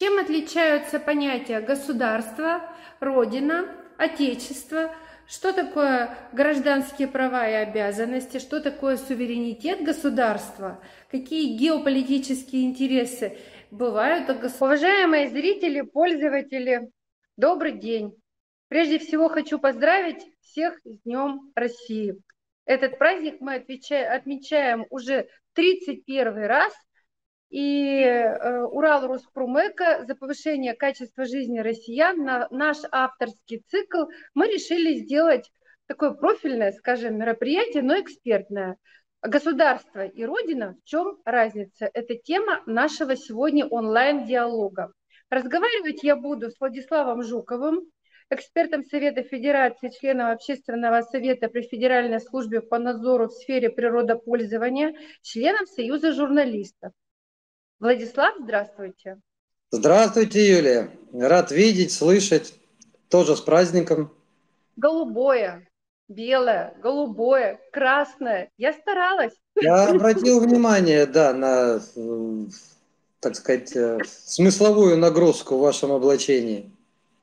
Чем отличаются понятия государство, родина, отечество, что такое гражданские права и обязанности, что такое суверенитет государства, какие геополитические интересы бывают у государства. Уважаемые зрители, пользователи, добрый день. Прежде всего хочу поздравить всех с Днем России. Этот праздник мы отмечаем уже 31 раз – и э, Урал Роспромека за повышение качества жизни россиян на наш авторский цикл мы решили сделать такое профильное, скажем, мероприятие, но экспертное. Государство и Родина, в чем разница? Это тема нашего сегодня онлайн-диалога. Разговаривать я буду с Владиславом Жуковым, экспертом Совета Федерации, членом Общественного совета при Федеральной службе по надзору в сфере природопользования, членом Союза журналистов. Владислав, здравствуйте. Здравствуйте, Юлия. Рад видеть, слышать. Тоже с праздником. Голубое, белое, голубое, красное. Я старалась. Я обратил внимание, да, на, так сказать, э, смысловую нагрузку в вашем облачении.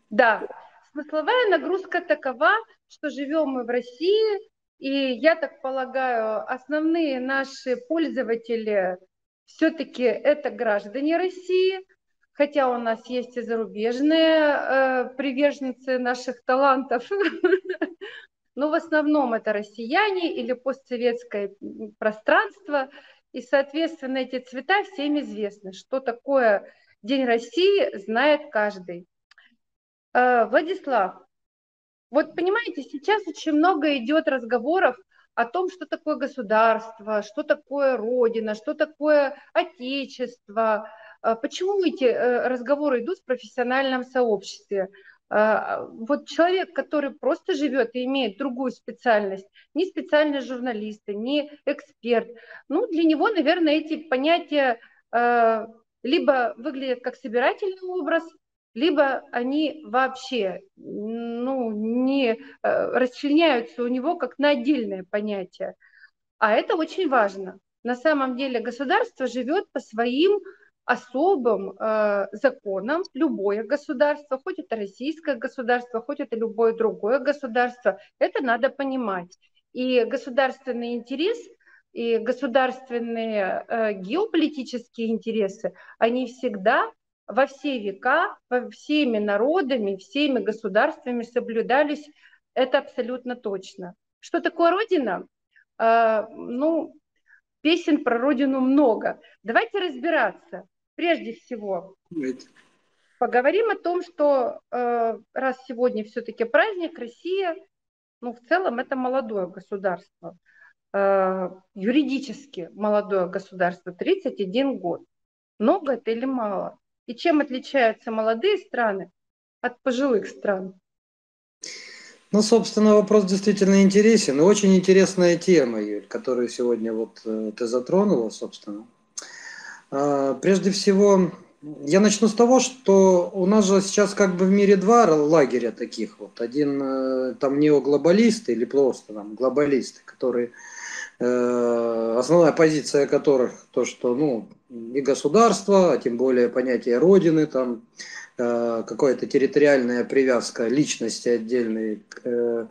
Да, смысловая нагрузка такова, что живем мы в России, и я так полагаю, основные наши пользователи все-таки это граждане России, хотя у нас есть и зарубежные э, приверженцы наших талантов, но в основном это россияне или постсоветское пространство, и, соответственно, эти цвета всем известны. Что такое День России, знает каждый. Э, Владислав, вот понимаете, сейчас очень много идет разговоров о том, что такое государство, что такое Родина, что такое Отечество. А почему эти э, разговоры идут в профессиональном сообществе? А, вот человек, который просто живет и имеет другую специальность, не специальность журналиста, не эксперт, ну, для него, наверное, эти понятия э, либо выглядят как собирательный образ, либо они вообще ну, не э, расчленяются у него как на отдельное понятие. А это очень важно. На самом деле государство живет по своим особым э, законам, любое государство, хоть это российское государство, хоть это любое другое государство, это надо понимать. И государственный интерес и государственные э, геополитические интересы, они всегда во все века, всеми народами, всеми государствами соблюдались, это абсолютно точно. Что такое Родина? А, ну, песен про Родину много. Давайте разбираться. Прежде всего, поговорим о том, что э, раз сегодня все-таки праздник, Россия, ну, в целом это молодое государство, э, юридически молодое государство, 31 год. Много это или мало? И чем отличаются молодые страны от пожилых стран? Ну, собственно, вопрос действительно интересен. И очень интересная тема, Юль, которую сегодня вот э, ты затронула, собственно. А, прежде всего, я начну с того, что у нас же сейчас как бы в мире два лагеря таких вот. Один э, там неоглобалисты или просто там глобалисты, которые основная позиция которых то, что ну, и государство, а тем более понятие родины, там э, какая-то территориальная привязка личности отдельной, э,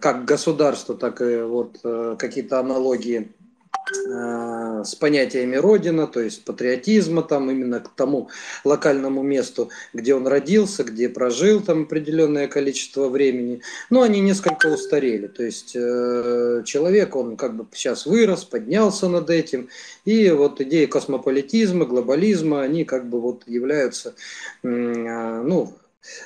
как государству, так и вот какие-то аналогии. Э, с понятиями Родина, то есть патриотизма, там именно к тому локальному месту, где он родился, где прожил там определенное количество времени, но они несколько устарели. То есть э, человек, он как бы сейчас вырос, поднялся над этим, и вот идеи космополитизма, глобализма, они как бы вот являются, э, ну,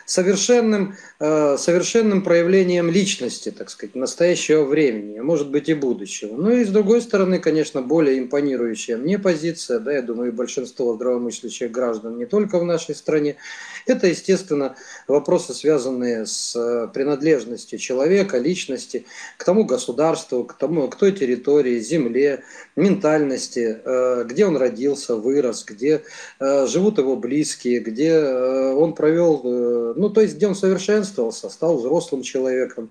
совершенным, э, совершенным проявлением личности, так сказать, настоящего времени, а может быть и будущего. Ну и с другой стороны, конечно, более импонирующая мне позиция, да, я думаю, и большинство здравомыслящих граждан не только в нашей стране, это, естественно, вопросы, связанные с э, принадлежностью человека, личности к тому государству, к, тому, к той территории, земле, ментальности, э, где он родился, вырос, где живут его близкие, где он провел ну, то есть, где он совершенствовался, стал взрослым человеком.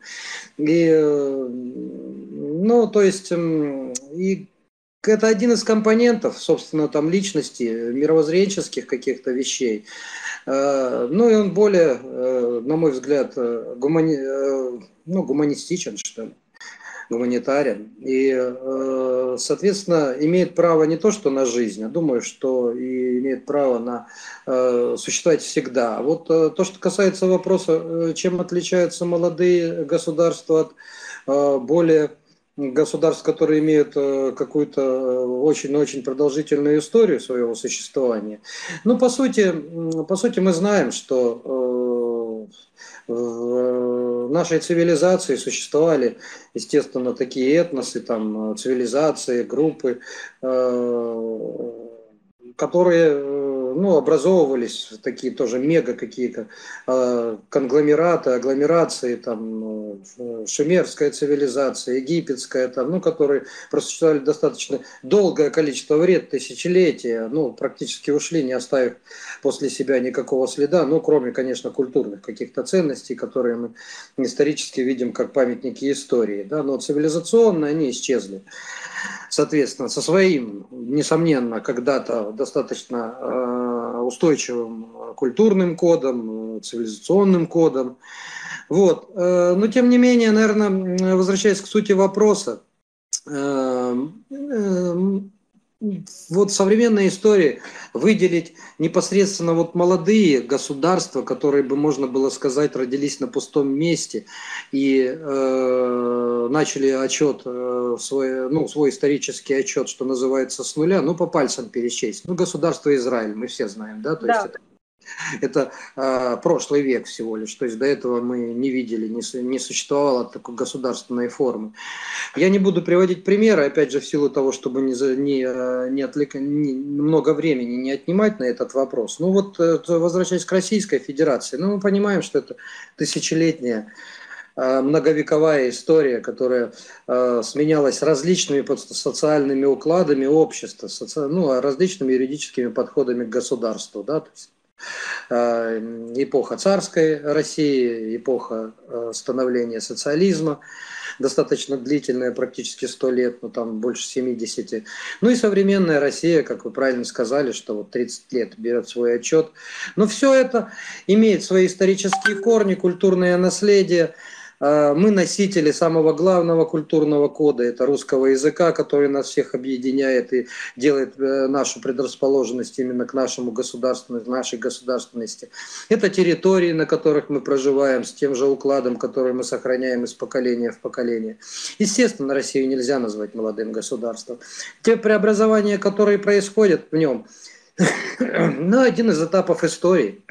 И, ну, то есть, и это один из компонентов, собственно, там личности, мировоззренческих каких-то вещей. Э, ну и он более, э, на мой взгляд, э, гумани... ну, гуманистичен, что ли гуманитарен. И, соответственно, имеет право не то, что на жизнь, а думаю, что и имеет право на существовать всегда. Вот то, что касается вопроса, чем отличаются молодые государства от более государств, которые имеют э, какую-то э, очень-очень продолжительную историю своего существования. Ну, по сути, по сути мы знаем, что э, в нашей цивилизации существовали, естественно, такие этносы, там, цивилизации, группы, которые ну, образовывались такие тоже мега какие-то э, конгломераты, агломерации, там, э, шумерская цивилизация, египетская, там, ну, которые просуществовали достаточно долгое количество вред, тысячелетия, ну, практически ушли, не оставив после себя никакого следа, ну, кроме, конечно, культурных каких-то ценностей, которые мы исторически видим как памятники истории, да, но цивилизационно они исчезли соответственно, со своим, несомненно, когда-то достаточно э, устойчивым культурным кодом, цивилизационным кодом. Вот. Э, но, тем не менее, наверное, возвращаясь к сути вопроса, э, вот в современной истории выделить непосредственно вот молодые государства, которые бы можно было сказать родились на пустом месте и э, начали отчет э, свой, ну свой исторический отчет, что называется с нуля, ну по пальцам перечесть. Ну государство Израиль мы все знаем, да, то да. есть это это э, прошлый век всего лишь, то есть до этого мы не видели, не, не существовало такой государственной формы. Я не буду приводить примеры, опять же, в силу того, чтобы не, не, а, не, отвлек... не много времени не отнимать на этот вопрос. Ну вот, э, возвращаясь к Российской Федерации, ну мы понимаем, что это тысячелетняя а, многовековая история, которая э, сменялась различными социальными укладами общества, соци... ну, различными юридическими подходами к государству. Да? То есть эпоха царской России, эпоха э, становления социализма, достаточно длительная, практически 100 лет, ну там больше 70. Ну и современная Россия, как вы правильно сказали, что вот 30 лет берет свой отчет. Но все это имеет свои исторические корни, культурное наследие, мы носители самого главного культурного кода, это русского языка, который нас всех объединяет и делает э, нашу предрасположенность именно к нашему государству, нашей государственности. Это территории, на которых мы проживаем, с тем же укладом, который мы сохраняем из поколения в поколение. Естественно, Россию нельзя назвать молодым государством. Те преобразования, которые происходят в нем, ну, один из этапов истории.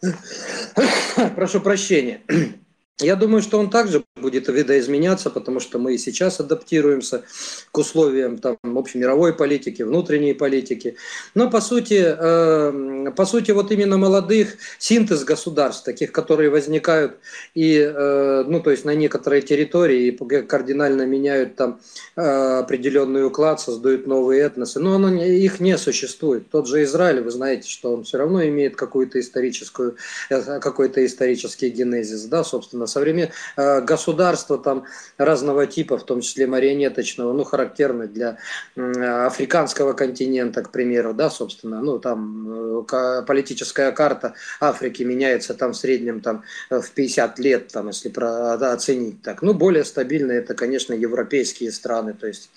Прошу прощения. Я думаю, что он также будет видоизменяться, потому что мы и сейчас адаптируемся к условиям там, общемировой политики, внутренней политики. Но по сути, э, по сути, вот именно молодых синтез государств, таких, которые возникают и, э, ну, то есть на некоторые территории и кардинально меняют там э, определенный уклад, создают новые этносы, но оно, их не существует. Тот же Израиль, вы знаете, что он все равно имеет какую-то историческую, э, какой-то исторический генезис, да, собственно, современное э, государства там разного типа, в том числе марионеточного, ну, характерны для африканского континента, к примеру, да, собственно, ну, там э, политическая карта Африки меняется там в среднем там в 50 лет, там, если про, оценить так. Ну, более стабильные это, конечно, европейские страны, то есть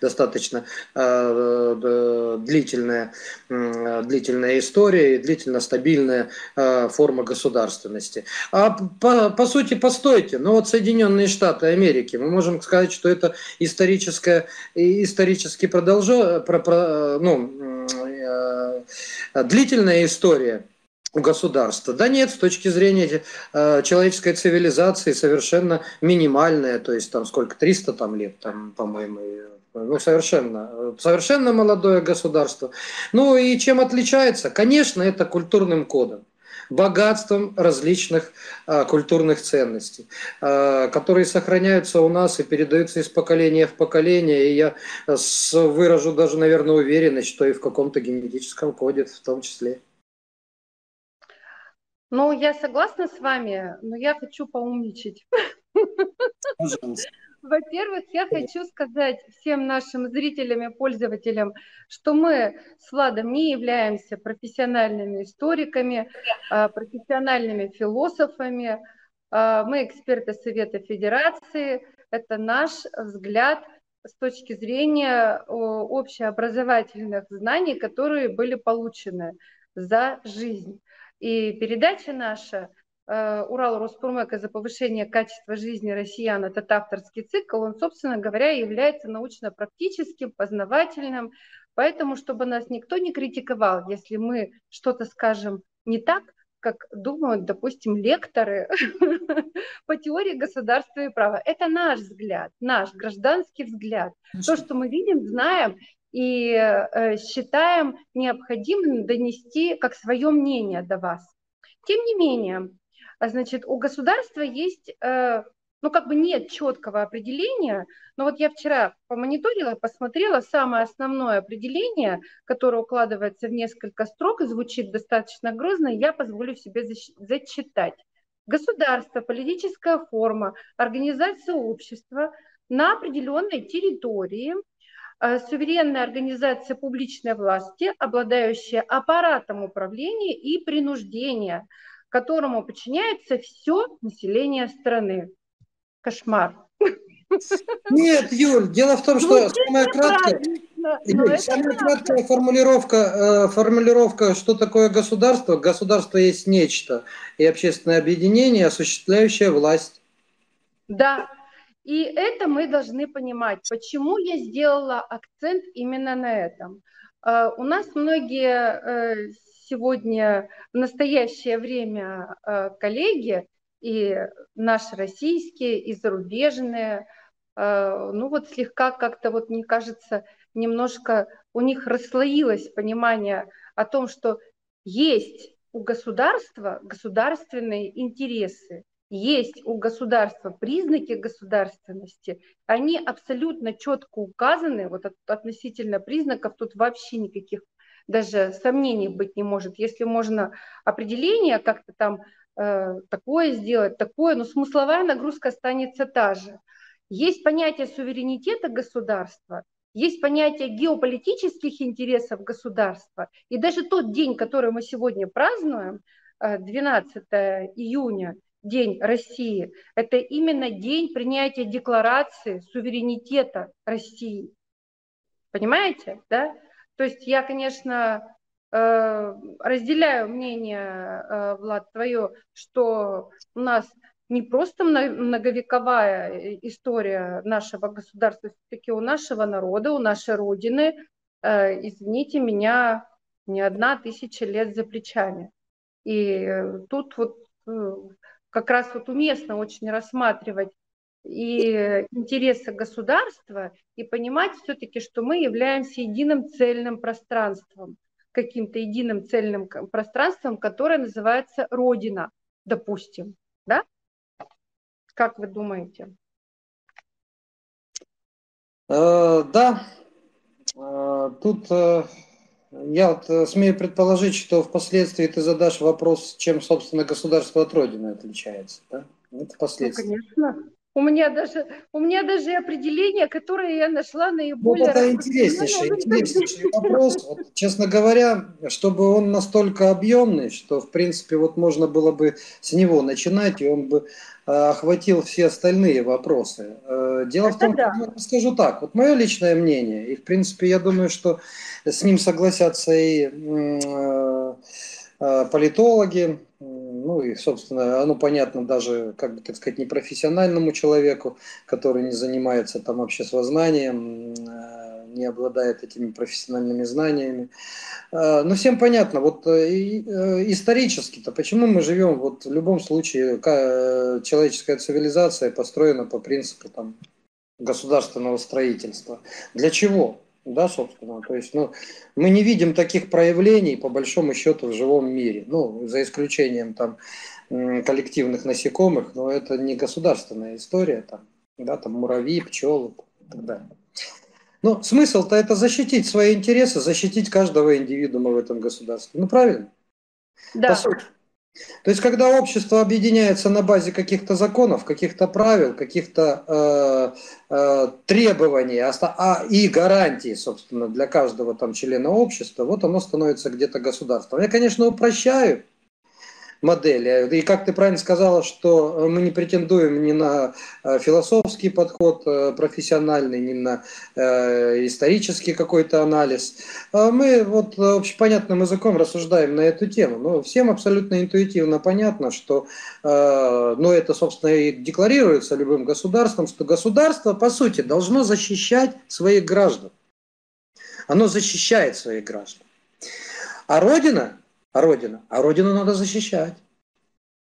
достаточно э, длительная, э, длительная история и длительно стабильная э, форма государственности. А по, по сути Постойте, постойте, но вот Соединенные Штаты Америки, мы можем сказать, что это историческая, исторически продолжо, про, про, ну, э, длительная история у государства. Да нет, с точки зрения э, человеческой цивилизации совершенно минимальная, то есть там сколько, 300 там лет, там, по-моему, ну, совершенно, совершенно молодое государство. Ну и чем отличается? Конечно, это культурным кодом богатством различных а, культурных ценностей, а, которые сохраняются у нас и передаются из поколения в поколение. И я с, выражу даже, наверное, уверенность, что и в каком-то генетическом коде в том числе. Ну, я согласна с вами, но я хочу поумничать. Пожалуйста. Во-первых, я хочу сказать всем нашим зрителям и пользователям, что мы с Владом не являемся профессиональными историками, а, профессиональными философами. А, мы эксперты Совета Федерации. Это наш взгляд с точки зрения общеобразовательных знаний, которые были получены за жизнь. И передача наша Урал Роспромека за повышение качества жизни россиян, этот авторский цикл, он, собственно говоря, является научно-практическим, познавательным. Поэтому, чтобы нас никто не критиковал, если мы что-то скажем не так, как думают, допустим, лекторы по теории государства и права. Это наш взгляд, наш гражданский взгляд. То, что мы видим, знаем и э, считаем необходимым донести как свое мнение до вас. Тем не менее, значит, у государства есть, э, ну, как бы нет четкого определения, но вот я вчера помониторила, посмотрела самое основное определение, которое укладывается в несколько строк и звучит достаточно грозно, я позволю себе зачитать. Государство, политическая форма, организация общества на определенной территории, э, суверенная организация публичной власти, обладающая аппаратом управления и принуждения – которому подчиняется все население страны. Кошмар. Нет, Юль, дело в том, что самая краткая, Юль, самая краткая формулировка, э, формулировка, что такое государство. Государство есть нечто и общественное объединение, осуществляющее власть. Да, и это мы должны понимать. Почему я сделала акцент именно на этом? Э, у нас многие э, сегодня в настоящее время э, коллеги, и наши российские, и зарубежные, э, ну вот слегка как-то вот, мне кажется, немножко у них расслоилось понимание о том, что есть у государства государственные интересы, есть у государства признаки государственности, они абсолютно четко указаны, вот относительно признаков тут вообще никаких даже сомнений быть не может. Если можно определение как-то там э, такое сделать, такое, но смысловая нагрузка останется та же. Есть понятие суверенитета государства, есть понятие геополитических интересов государства. И даже тот день, который мы сегодня празднуем, 12 э, июня, День России, это именно день принятия декларации суверенитета России. Понимаете, да? То есть я, конечно, э, разделяю мнение, э, Влад, твое, что у нас не просто многовековая история нашего государства, все-таки у нашего народа, у нашей Родины, э, извините меня, не одна тысяча лет за плечами. И тут вот как раз вот уместно очень рассматривать и интересы государства и понимать все-таки, что мы являемся единым цельным пространством, каким-то единым цельным пространством, которое называется Родина, допустим, да? Как вы думаете? Э, да, э, тут э, я вот смею предположить, что впоследствии ты задашь вопрос, чем, собственно, государство от Родины отличается. Да? Это впоследствии. Ну, конечно. У меня даже, у меня даже определение, которое я нашла наиболее... Вот это интереснейший, интереснейший вопрос. Вот, честно говоря, чтобы он настолько объемный, что, в принципе, вот можно было бы с него начинать, и он бы э, охватил все остальные вопросы. Э, дело это в том, да. что, скажу так, вот мое личное мнение, и, в принципе, я думаю, что с ним согласятся и э, политологи, ну и, собственно, оно понятно даже, как бы так сказать, непрофессиональному человеку, который не занимается там обществознанием, э, не обладает этими профессиональными знаниями. Э, но всем понятно, вот э, исторически-то, почему мы живем, вот в любом случае человеческая цивилизация построена по принципу там, государственного строительства. Для чего? Да, собственно. То есть, ну, мы не видим таких проявлений, по большому счету, в живом мире. Ну, за исключением там коллективных насекомых, но это не государственная история, там, да, там муравьи, пчелы и так далее. Но смысл-то это защитить свои интересы, защитить каждого индивидуума в этом государстве. Ну, правильно? Да. По сути. То есть, когда общество объединяется на базе каких-то законов, каких-то правил, каких-то э, э, требований а, а, и гарантий, собственно, для каждого там члена общества, вот оно становится где-то государством. Я, конечно, упрощаю, модели. И как ты правильно сказала, что мы не претендуем ни на э, философский подход э, профессиональный, ни на э, исторический какой-то анализ. А мы вот общепонятным языком рассуждаем на эту тему. Но всем абсолютно интуитивно понятно, что, ну это, собственно, и декларируется любым государством, что государство, по сути, должно защищать своих граждан. Оно защищает своих граждан. А Родина Родина? А Родину надо защищать.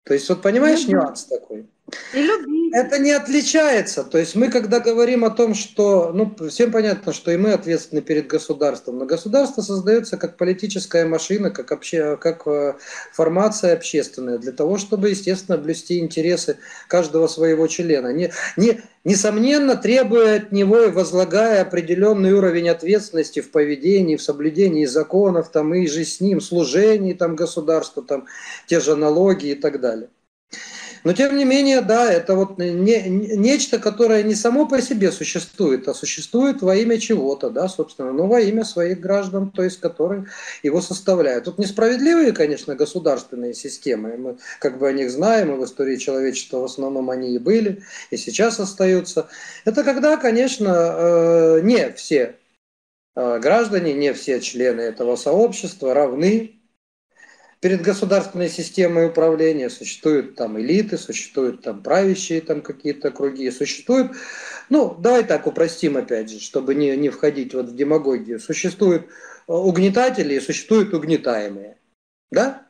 То есть вот понимаешь любить. нюанс такой? И любить. Это не отличается. То есть мы когда говорим о том, что, ну, всем понятно, что и мы ответственны перед государством, но государство создается как политическая машина, как, обще, как э, формация общественная, для того, чтобы, естественно, блюсти интересы каждого своего члена. Не, не, несомненно, требуя от него и возлагая определенный уровень ответственности в поведении, в соблюдении законов, там, и же с ним, служении там, государству, там, те же налоги и так далее. Но тем не менее, да, это вот не, нечто, которое не само по себе существует, а существует во имя чего-то, да, собственно, но во имя своих граждан, то есть которые его составляют. Тут несправедливые, конечно, государственные системы, мы как бы о них знаем, и в истории человечества в основном они и были, и сейчас остаются. Это когда, конечно, э, не все э, граждане, не все члены этого сообщества равны перед государственной системой управления, существуют там элиты, существуют там правящие там какие-то круги, существуют, ну, давай так упростим опять же, чтобы не, не входить вот в демагогию, существуют э, угнетатели и существуют угнетаемые, да?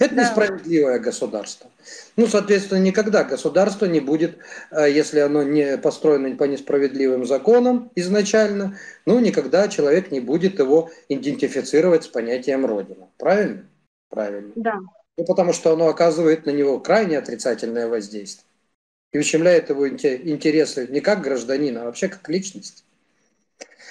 Это да. несправедливое государство. Ну, соответственно, никогда государство не будет, э, если оно не построено по несправедливым законам изначально, ну, никогда человек не будет его идентифицировать с понятием Родина. Правильно? Правильно. Да. Ну, потому что оно оказывает на него крайне отрицательное воздействие и ущемляет его интересы не как гражданина, а вообще как личность.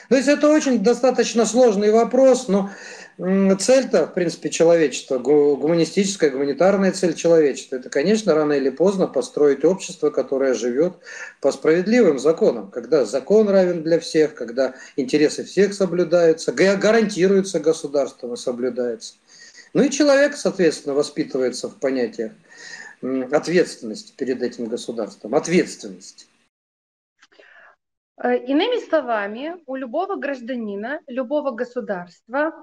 То есть это очень достаточно сложный вопрос, но цель-то, в принципе, человечества, гуманистическая, гуманитарная цель человечества, это, конечно, рано или поздно построить общество, которое живет по справедливым законам, когда закон равен для всех, когда интересы всех соблюдаются, гарантируются государством и соблюдаются. Ну и человек, соответственно, воспитывается в понятиях ответственности перед этим государством. Ответственность. Э, иными словами, у любого гражданина, любого государства,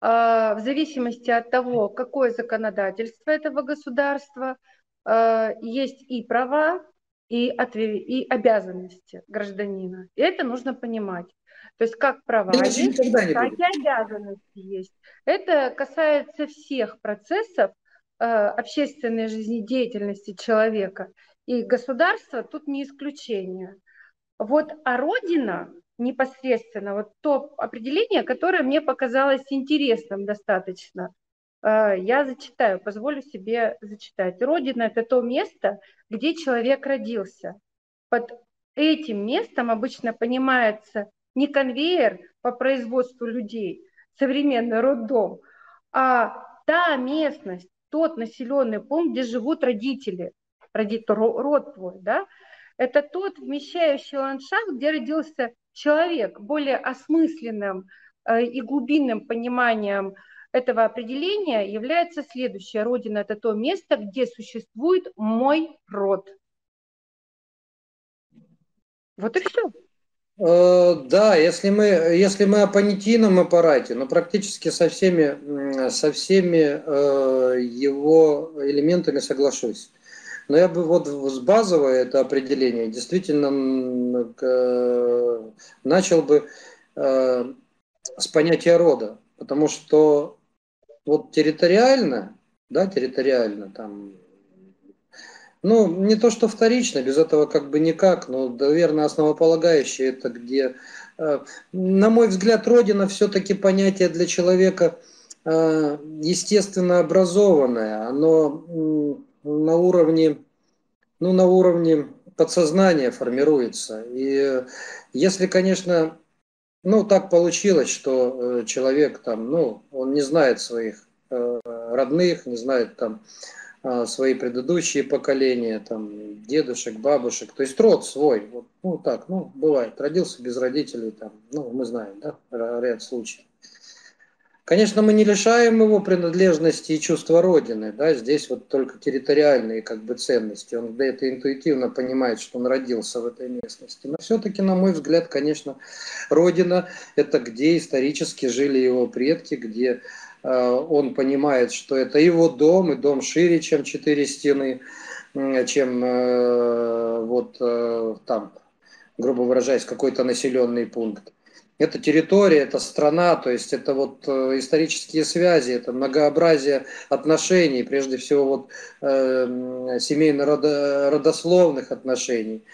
э, в зависимости от того, какое законодательство этого государства, э, есть и права, и, и обязанности гражданина. И это нужно понимать. То есть как права есть, так и обязанности есть. Это касается всех процессов э, общественной жизнедеятельности человека. И государство тут не исключение. Вот, а Родина непосредственно, вот то определение, которое мне показалось интересным достаточно, э, я зачитаю, позволю себе зачитать. Родина – это то место, где человек родился. Под этим местом обычно понимается не конвейер по производству людей, современный роддом, а та местность, тот населенный пункт, где живут родители, родит, род твой, да, это тот вмещающий ландшафт, где родился человек, более осмысленным э, и глубинным пониманием этого определения является следующее. Родина – это то место, где существует мой род. Вот и все. Э, да, если мы, если мы о понятийном аппарате, но практически со всеми, со всеми э, его элементами соглашусь. Но я бы вот с базовое это определение действительно э, начал бы с понятия рода, потому что вот территориально, да, территориально там ну, не то, что вторично, без этого как бы никак, но, наверное, основополагающее это где, э, на мой взгляд, Родина все-таки понятие для человека э, естественно образованное, оно на уровне, ну, на уровне подсознания формируется. И если, конечно, ну, так получилось, что э, человек там, ну, он не знает своих родных, не знают там свои предыдущие поколения, там, дедушек, бабушек, то есть род свой, вот, ну так, ну, бывает, родился без родителей, там, ну, мы знаем, да, ряд случаев. Конечно, мы не лишаем его принадлежности и чувства Родины, да, здесь вот только территориальные как бы ценности, он да, это интуитивно понимает, что он родился в этой местности, но все-таки, на мой взгляд, конечно, Родина – это где исторически жили его предки, где он понимает, что это его дом, и дом шире, чем четыре стены, чем э, вот э, там, грубо выражаясь, какой-то населенный пункт. Это территория, это страна, то есть это вот исторические связи, это многообразие отношений, прежде всего вот э, семейно-родословных отношений.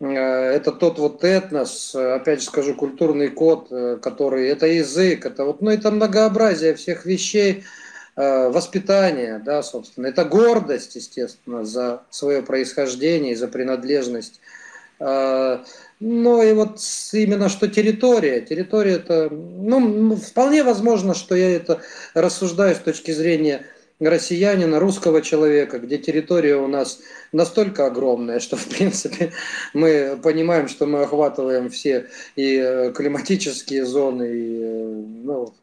Э, это тот вот этнос, опять же скажу, культурный код, э, который, это язык, это вот, ну, это многообразие всех вещей, э, воспитание, да, собственно, это гордость, естественно, за свое происхождение и за принадлежность. Но и вот именно что территория, территория это, ну, вполне возможно, что я это рассуждаю с точки зрения россиянина, русского человека, где территория у нас настолько огромная, что, в принципе, мы понимаем, что мы охватываем все и э, климатические зоны, и, э, ну,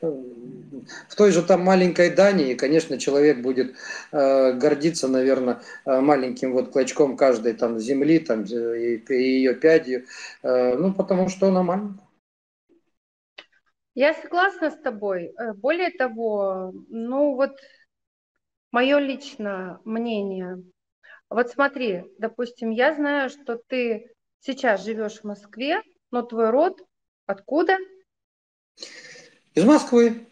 в той же там маленькой Дании, конечно, человек будет э, гордиться, наверное, маленьким вот клочком каждой там земли, там, и, и ее пядью, ну, потому что она маленькая. Я согласна с тобой. Более того, ну вот Мое личное мнение. Вот смотри, допустим, я знаю, что ты сейчас живешь в Москве, но твой род откуда? Из Москвы.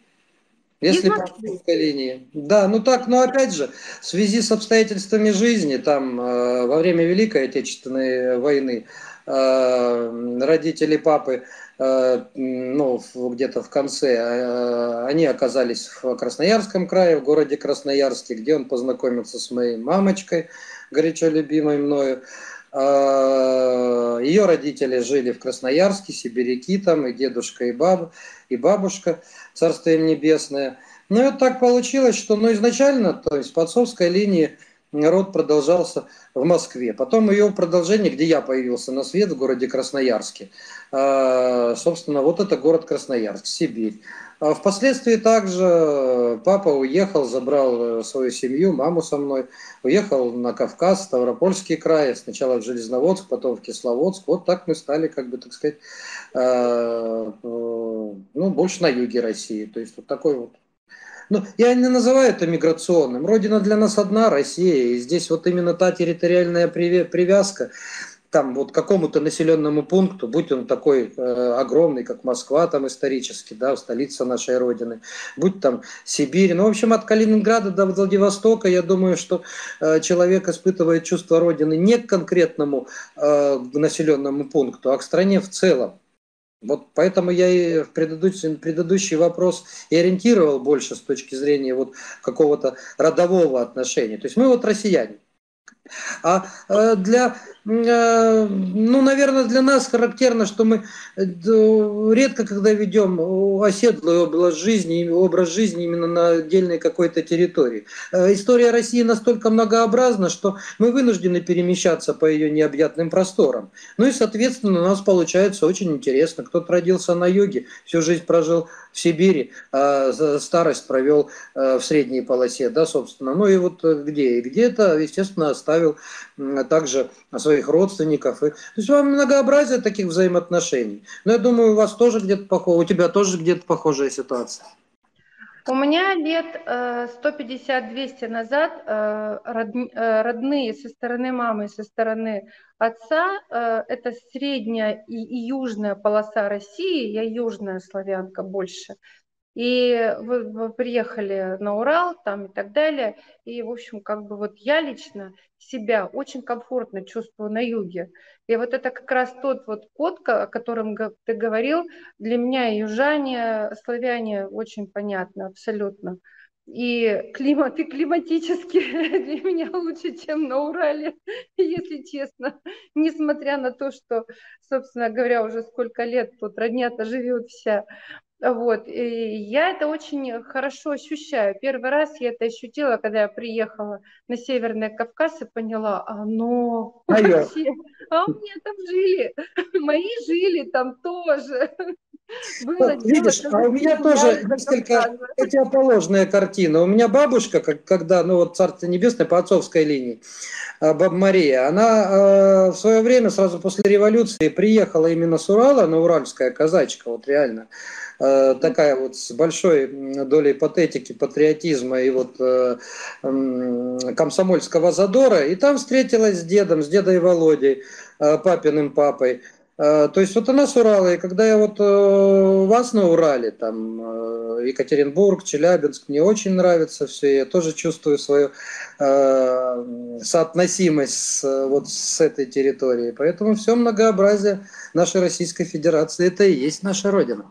Если по линии. Да, ну так, но опять же, в связи с обстоятельствами жизни, там э, во время Великой Отечественной войны э, родители папы ну, где-то в конце, э, они оказались в Красноярском крае, в городе Красноярске, где он познакомился с моей мамочкой, горячо любимой мною. Э, Ее родители жили в Красноярске, сибиряки там, и дедушка, и, баб, и бабушка, царство им небесное. Ну, и вот так получилось, что ну, изначально, то есть по отцовской линии, род продолжался в Москве. Потом ее продолжение, где я появился на свет, в городе Красноярске. А, собственно, вот это город Красноярск, Сибирь. А впоследствии также папа уехал, забрал э, свою семью, маму со мной, уехал на Кавказ, Ставропольский край, сначала в Железноводск, потом в Кисловодск. Вот так мы стали, как бы, так сказать, э, ну, больше на юге России. То есть вот такой вот ну, я не называю это миграционным. Родина для нас одна, Россия. И здесь вот именно та территориальная привязка там вот какому-то населенному пункту, будь он такой э, огромный, как Москва, там исторически, да, столица нашей Родины, будь там Сибирь, ну, в общем, от Калининграда до Владивостока, я думаю, что э, человек испытывает чувство Родины не к конкретному э, населенному пункту, а к стране в целом. Вот поэтому я и в предыдущий, предыдущий вопрос и ориентировал больше с точки зрения вот какого-то родового отношения. То есть мы вот россияне. А э, для ну, наверное, для нас характерно, что мы э, редко когда ведем оседлый образ жизни, образ жизни именно на отдельной какой-то территории. Э, история России настолько многообразна, что мы вынуждены перемещаться по ее необъятным просторам. Ну и, соответственно, у нас получается очень интересно. Кто-то родился на юге, всю жизнь прожил в Сибири, а старость провел в средней полосе, да, собственно. Ну и вот где? И где-то, естественно, оставил также своих родственников. И, то есть вам многообразие таких взаимоотношений. Но я думаю, у вас тоже где-то похоже, у тебя тоже где-то похожая ситуация. У меня лет 150-200 э, назад э, э, родные со стороны мамы со стороны отца, это средняя и южная полоса России, я южная славянка больше, и вы, вы приехали на Урал там и так далее. И, в общем, как бы вот я лично себя очень комфортно чувствую на юге. И вот это как раз тот вот код, о котором ты говорил, для меня южане, славяне очень понятно, абсолютно. И климат, и климатически для меня лучше, чем на Урале, если честно. Несмотря на то, что, собственно говоря, уже сколько лет тут родня-то живет вся. Вот, и я это очень хорошо ощущаю. Первый раз я это ощутила, когда я приехала на Северный Кавказ и поняла, оно а вообще, а у меня там жили, мои жили там тоже. Было вот, видишь, а у меня тоже несколько противоположная картина. У меня бабушка, как, когда, ну вот Царство Небесное по отцовской линии, э, Баба Мария, она э, в свое время, сразу после революции, приехала именно с Урала, на уральская казачка, вот реально, э, такая вот с большой долей патетики, патриотизма и вот э, э, комсомольского задора, и там встретилась с дедом, с дедой Володей, э, папиным папой. Э, то есть вот она с Урала, и когда я вот э, вас на Урале, там э, Екатеринбург, Челябинск, мне очень нравится все, я тоже чувствую свою соотносимость с, вот с этой территорией. Поэтому все многообразие нашей Российской Федерации, это и есть наша Родина.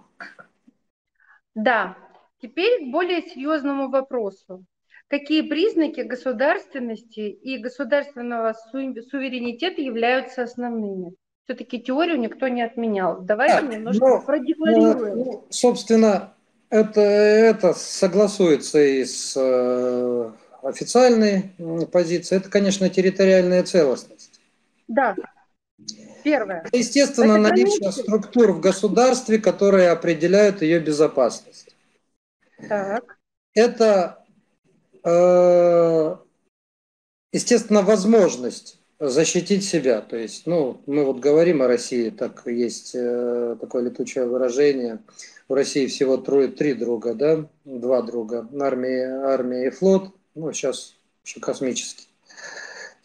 Да, теперь к более серьезному вопросу. Какие признаки государственности и государственного суверенитета являются основными? Все-таки теорию никто не отменял. Давайте так, немножко но, продекларируем. Ну, собственно, это, это согласуется и с э, официальной позицией. Это, конечно, территориальная целостность. Да. Первое. Это, естественно, это наличие границы. структур в государстве, которые определяют ее безопасность. Так. Это, э, естественно, возможность защитить себя. То есть, ну, мы вот говорим о России, так есть э, такое летучее выражение. У России всего трое, три друга, да, два друга. Армия, армия и флот. Ну, сейчас еще космические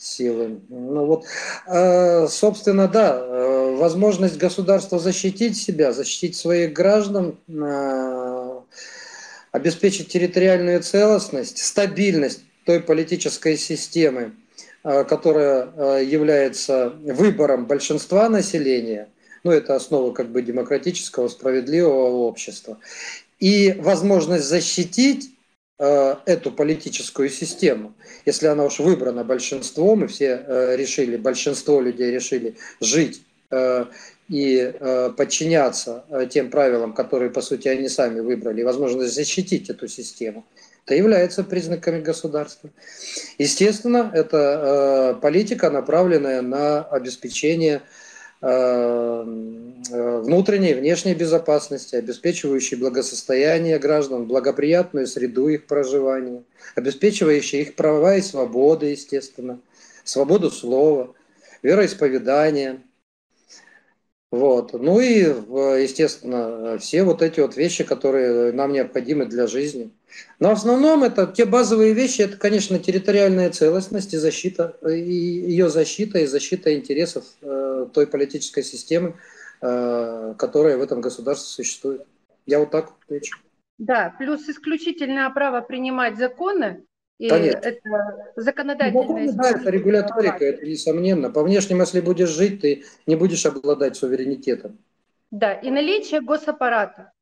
силы. Ну вот, э, собственно, да, э, возможность государства защитить себя, защитить своих граждан, э, обеспечить территориальную целостность, стабильность той политической системы, которая э, является выбором большинства населения, ну это основа как бы демократического, справедливого общества, и возможность защитить э, эту политическую систему, если она уж выбрана большинством, и все решили, большинство людей решили жить и подчиняться тем правилам, которые, по сути, они сами выбрали, возможность защитить эту систему – это является признаками государства. Естественно, это э, политика, направленная на обеспечение э, внутренней и внешней безопасности, обеспечивающей благосостояние граждан, благоприятную среду их проживания, обеспечивающей их права и свободы, естественно, свободу слова, вероисповедания – вот. Ну и, естественно, все вот эти вот вещи, которые нам необходимы для жизни. Но в основном это те базовые вещи, это, конечно, территориальная целостность и защита, и ее защита и защита интересов э, той политической системы, э, которая в этом государстве существует. Я вот так отвечу. Да, плюс исключительное право принимать законы и Конечно. это законодательная... Да, это регуляторика, это несомненно. По внешним, если будешь жить, ты не будешь обладать суверенитетом. Да, и наличие госаппарата.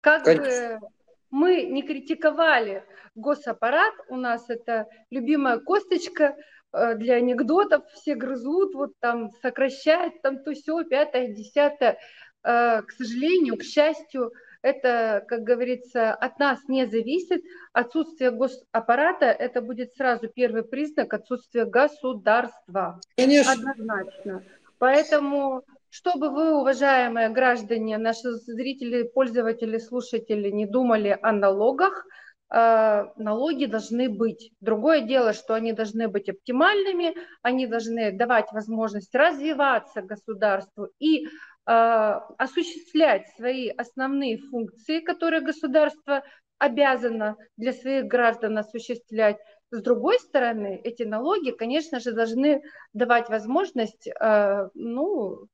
Как Конечно. бы мы не критиковали госаппарат, у нас это любимая косточка э, для анекдотов, все грызут, вот там сокращать, там то все, пятое, десятое. Э, к сожалению, к счастью, это, как говорится, от нас не зависит. Отсутствие госаппарата – это будет сразу первый признак отсутствия государства. Конечно. Однозначно. Поэтому, чтобы вы, уважаемые граждане, наши зрители, пользователи, слушатели, не думали о налогах, э, налоги должны быть. Другое дело, что они должны быть оптимальными, они должны давать возможность развиваться государству и а, осуществлять свои основные функции, которые государство обязано для своих граждан осуществлять. С другой стороны, эти налоги, конечно же, должны давать возможность а, ну,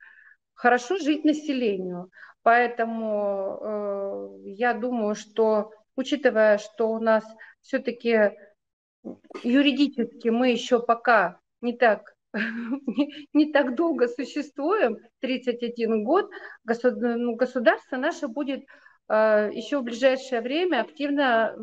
хорошо жить населению. Поэтому э, я думаю, что учитывая, что у нас все-таки юридически мы еще пока не так не, не так долго существуем, 31 год, ну, государство наше будет э, еще в ближайшее время активно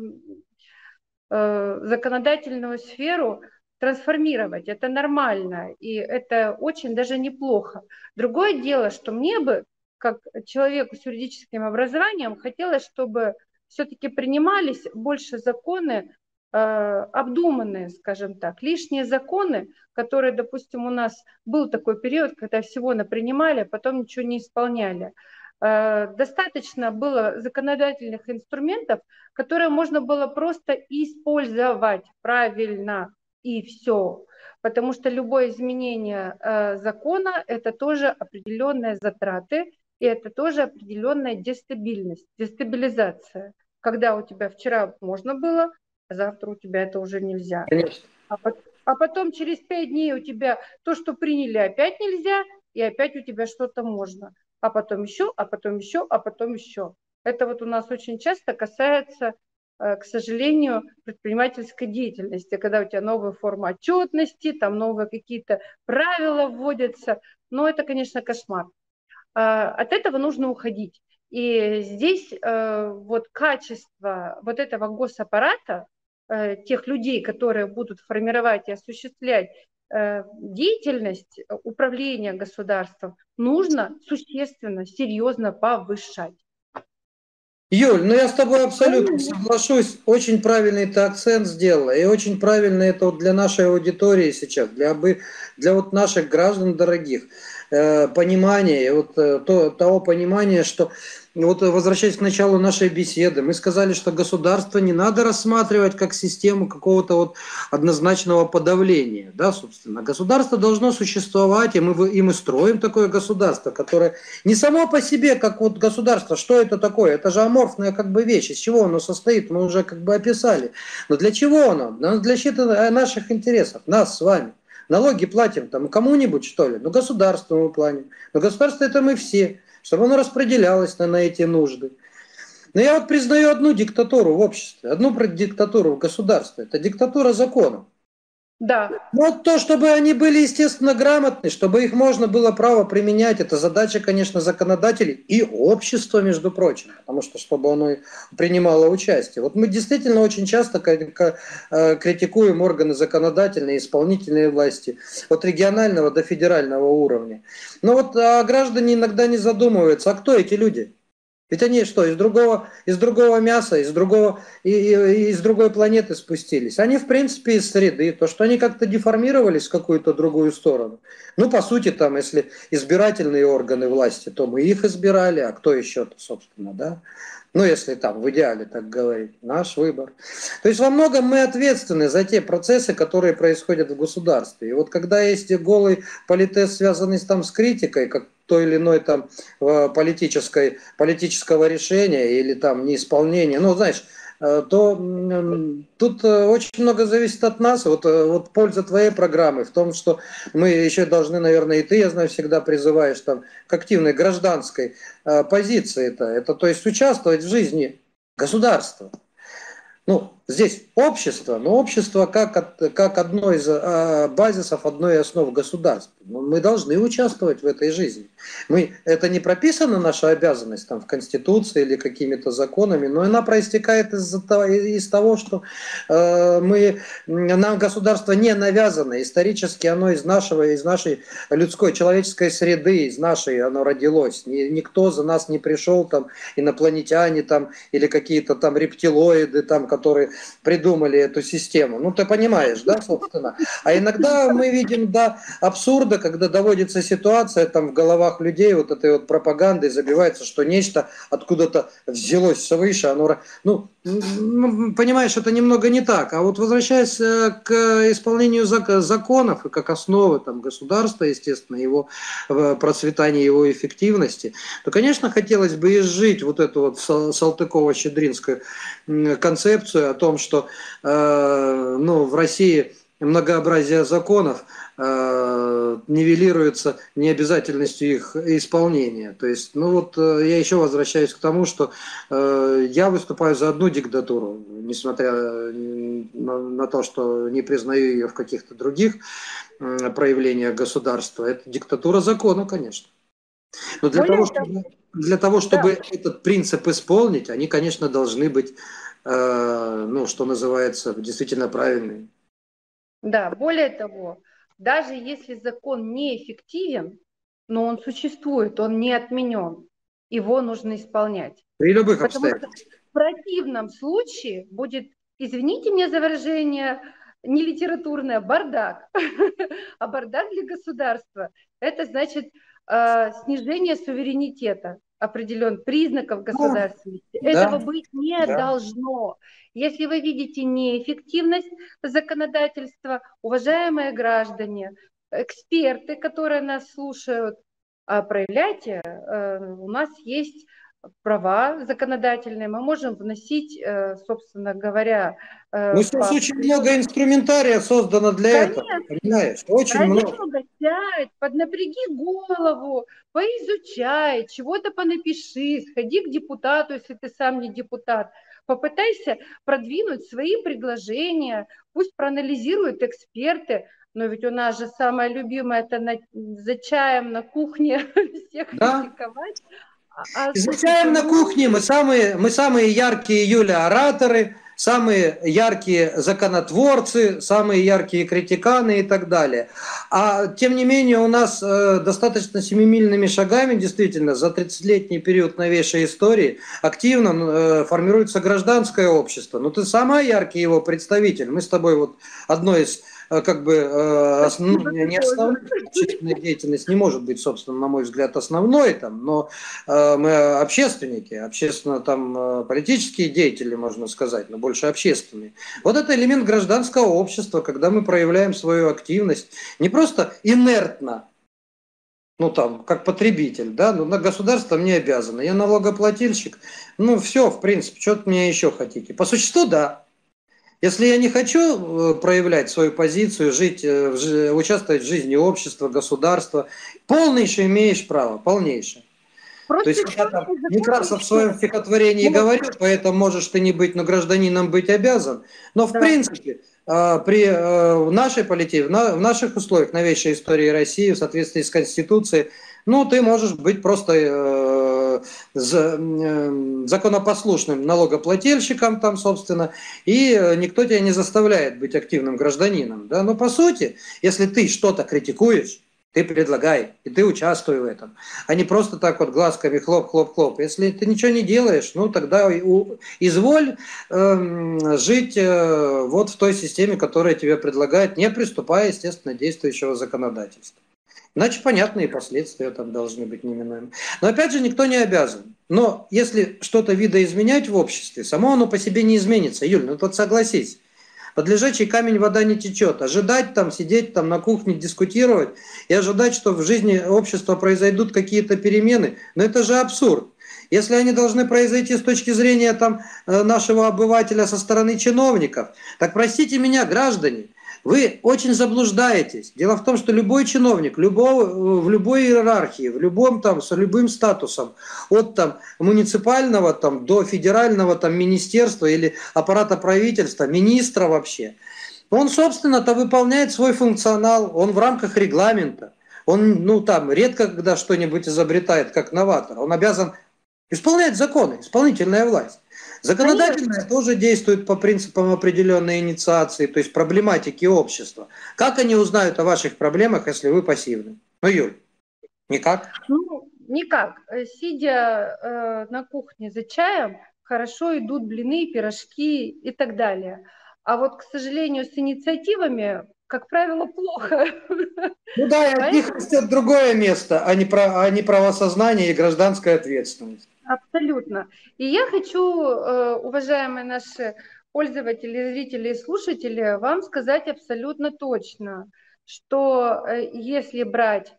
э, законодательную сферу трансформировать. Это нормально, и это очень даже неплохо. Другое дело, что мне бы как человеку с юридическим образованием, хотелось, чтобы все-таки принимались больше законы обдуманные, скажем так. Лишние законы, которые, допустим, у нас был такой период, когда всего напринимали, а потом ничего не исполняли. Э, достаточно было законодательных инструментов, которые можно было просто использовать правильно и все. Потому что любое изменение э, закона – это тоже определенные затраты, и это тоже определенная дестабильность, дестабилизация. Когда у тебя вчера можно было, завтра у тебя это уже нельзя. Конечно. А, а потом через пять дней у тебя то, что приняли, опять нельзя, и опять у тебя что-то можно а потом еще, а потом еще, а потом еще. Это вот у нас очень часто касается, э, к сожалению, предпринимательской деятельности, когда у тебя новая форма отчетности, там новые какие-то правила вводятся. Но это, конечно, кошмар. А, от этого нужно уходить. И здесь э, вот качество вот этого госаппарата, тех людей, которые будут формировать и осуществлять Э, деятельность управления государством нужно существенно, серьезно повышать. Юль, ну я с тобой абсолютно соглашусь. Очень правильный ты акцент сделала. И очень правильно это вот для нашей аудитории сейчас, для, для вот наших граждан дорогих. Э, понимание, вот э, то, того понимания, что вот возвращаясь к началу нашей беседы, мы сказали, что государство не надо рассматривать как систему какого-то вот однозначного подавления, да, собственно. Государство должно существовать, и мы, и мы строим такое государство, которое не само по себе, как вот государство, что это такое? Это же аморфная как бы вещь, из чего оно состоит, мы уже как бы описали. Но для чего оно? Для защиты наших интересов, нас с вами. Налоги платим там кому-нибудь, что ли? Ну, государству мы платим. Но государство это мы все, чтобы оно распределялось на, на эти нужды. Но я вот признаю одну диктатуру в обществе, одну диктатуру в государстве. Это диктатура закона. Да. Вот то, чтобы они были, естественно, грамотны, чтобы их можно было право применять, это задача, конечно, законодателей и общества, между прочим, потому что чтобы оно принимало участие. Вот мы действительно очень часто э, критикуем органы законодательной исполнительной власти, от регионального до федерального уровня. Но вот а граждане иногда не задумываются, а кто эти люди? Ведь они что, из другого, из другого мяса, из, другого, и, и, из другой планеты спустились. Они, в принципе, из среды. То, что они как-то деформировались в какую-то другую сторону. Ну, по сути, там, если избирательные органы власти, то мы их избирали, а кто еще-то, собственно, да? Ну, если там в идеале так говорить, наш выбор. То есть во многом мы ответственны за те процессы, которые происходят в государстве. И вот когда есть голый политез, связанный там с критикой, как той или иной там э, политической, политического решения или там неисполнения. Ну, знаешь, э, то тут э, очень много зависит от нас. Вот, вот польза твоей программы в том, что мы еще должны, наверное, и ты, я знаю, всегда призываешь там к активной гражданской позиции. -то. Это то есть участвовать в жизни государства. Ну, здесь общество, но общество как, как одно из э, базисов, одной из основ государства. Ну, мы должны участвовать в этой жизни. Мы, это не прописана наша обязанность там, в Конституции или какими-то законами, но она проистекает из, из того, что э, мы, нам государство не навязано. Исторически оно из, нашего, из нашей людской, человеческой среды, из нашей оно родилось. Ни, никто за нас не пришел, там, инопланетяне там, или какие-то там рептилоиды, там, которые придумали эту систему. Ну, ты понимаешь, да, собственно. А иногда мы видим, да, абсурда, когда доводится ситуация там в головах людей вот этой вот пропагандой забивается, что нечто откуда-то взялось свыше, оно, ну, понимаешь, это немного не так. А вот возвращаясь э, к исполнению законов и как основы там, государства, естественно, его э, процветания, его эффективности, то, конечно, хотелось бы изжить вот эту вот Салтыкова-Щедринскую концепцию о том, что э, ну, в России многообразие законов э, нивелируется необязательностью их исполнения. То есть, ну вот э, я еще возвращаюсь к тому, что э, я выступаю за одну диктатуру, несмотря на, на то, что не признаю ее в каких-то других э, проявлениях государства. Это диктатура закона, конечно. Но для того, чтобы, для того, чтобы да. этот принцип исполнить, они, конечно, должны быть, э, ну, что называется, действительно правильными. Да, более того, даже если закон неэффективен, но он существует, он не отменен. его нужно исполнять. При любых Потому обстоятельствах. в противном случае будет, извините меня за выражение, не литературное, бардак. а бардак для государства – это значит э, снижение суверенитета определен признаков государственности. Да. Этого быть не да. должно. Если вы видите неэффективность законодательства, уважаемые граждане, эксперты, которые нас слушают, а проявляйте. Э, у нас есть права законодательные, мы можем вносить, э, собственно говоря... Э, ну, сейчас очень много инструментария создано для Конечно. этого, понимаешь? Очень много. много. Сядь, поднапряги голову, поизучай, чего-то понапиши, сходи к депутату, если ты сам не депутат. Попытайся продвинуть свои предложения, пусть проанализируют эксперты, но ведь у нас же самое любимое это на, за чаем на кухне всех да. критиковать. А, Изучаем на кухне, мы самые, мы самые яркие, Юля, ораторы, самые яркие законотворцы, самые яркие критиканы и так далее. А тем не менее у нас э, достаточно семимильными шагами, действительно, за 30-летний период новейшей истории активно э, формируется гражданское общество. Ну ты сама яркий его представитель. Мы с тобой вот одной из как бы э, основ... не основной общественная деятельность не может быть, собственно, на мой взгляд, основной там, но э, мы общественники, общественно там политические деятели, можно сказать, но больше общественные. Вот это элемент гражданского общества, когда мы проявляем свою активность не просто инертно, ну там, как потребитель, да, ну на государство мне обязано, я налогоплательщик, ну все, в принципе, что-то мне еще хотите. По существу, да, если я не хочу э, проявлять свою позицию, жить, э, участвовать в жизни общества, государства, полнейшее имеешь право, полнейшее. Просто То есть я там Некрасов в своем стихотворении ну, говорил, поэтому можешь ты не быть, но гражданином быть обязан. Но в да. принципе э, при нашей политике, в наших условиях новейшей истории России, в соответствии с Конституцией, ну, ты можешь быть просто законопослушным налогоплательщиком там, собственно, и никто тебя не заставляет быть активным гражданином. Да? Но по сути, если ты что-то критикуешь, ты предлагай, и ты участвуй в этом. А не просто так вот глазками хлоп-хлоп-хлоп. Если ты ничего не делаешь, ну тогда изволь э, жить э, вот в той системе, которая тебе предлагает, не приступая, естественно, действующего законодательства. Иначе понятные последствия там должны быть неминуемы. Но опять же, никто не обязан. Но если что-то видоизменять в обществе, само оно по себе не изменится. Юль, ну тут согласись. Под лежачий камень вода не течет. Ожидать там, сидеть там на кухне, дискутировать и ожидать, что в жизни общества произойдут какие-то перемены, но это же абсурд. Если они должны произойти с точки зрения там, э, нашего обывателя со стороны чиновников, так простите меня, граждане, вы очень заблуждаетесь. Дело в том, что любой чиновник любого, в любой иерархии, в любом там, с любым статусом, от там, муниципального там, до федерального там, министерства или аппарата правительства, министра вообще, он, собственно-то, выполняет свой функционал, он в рамках регламента. Он, ну, там, редко когда что-нибудь изобретает, как новатор. Он обязан исполнять законы, исполнительная власть. Законодательное Конечно. тоже действует по принципам определенной инициации, то есть проблематики общества. Как они узнают о ваших проблемах, если вы пассивны? Ну, Юль, никак? Ну, никак. Сидя э, на кухне за чаем, хорошо идут блины, пирожки и так далее. А вот, к сожалению, с инициативами, как правило, плохо. Ну да, и от них растет другое место, а не, про, а не правосознание и гражданская ответственность. Абсолютно. И я хочу, э, уважаемые наши пользователи, зрители и слушатели, вам сказать абсолютно точно, что э, если брать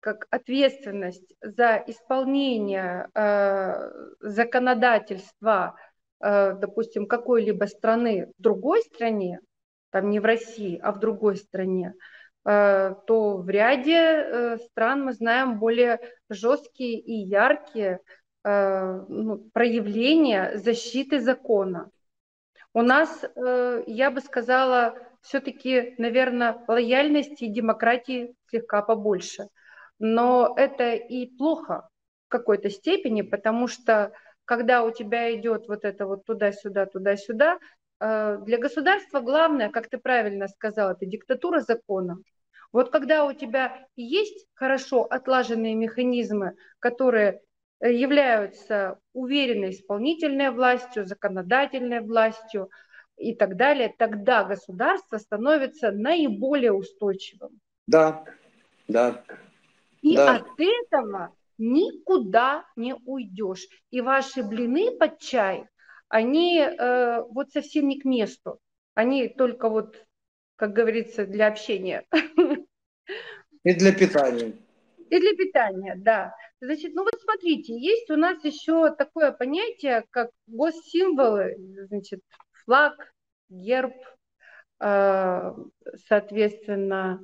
как ответственность за исполнение э, законодательства, допустим, какой-либо страны в другой стране, там не в России, а в другой стране, то в ряде стран мы знаем более жесткие и яркие ну, проявление защиты закона. У нас, э, я бы сказала, все-таки, наверное, лояльности и демократии слегка побольше. Но это и плохо в какой-то степени, потому что когда у тебя идет вот это вот туда-сюда, туда-сюда, э, для государства главное, как ты правильно сказал, это диктатура закона. Вот когда у тебя есть хорошо отлаженные механизмы, которые являются уверенной исполнительной властью, законодательной властью и так далее, тогда государство становится наиболее устойчивым. Да, да. И да. от этого никуда не уйдешь. И ваши блины под чай, они э, вот совсем не к месту. Они только вот, как говорится, для общения. И для питания. И для питания, да. Значит, ну вот смотрите, есть у нас еще такое понятие, как госсимволы, значит, флаг, герб, э, соответственно,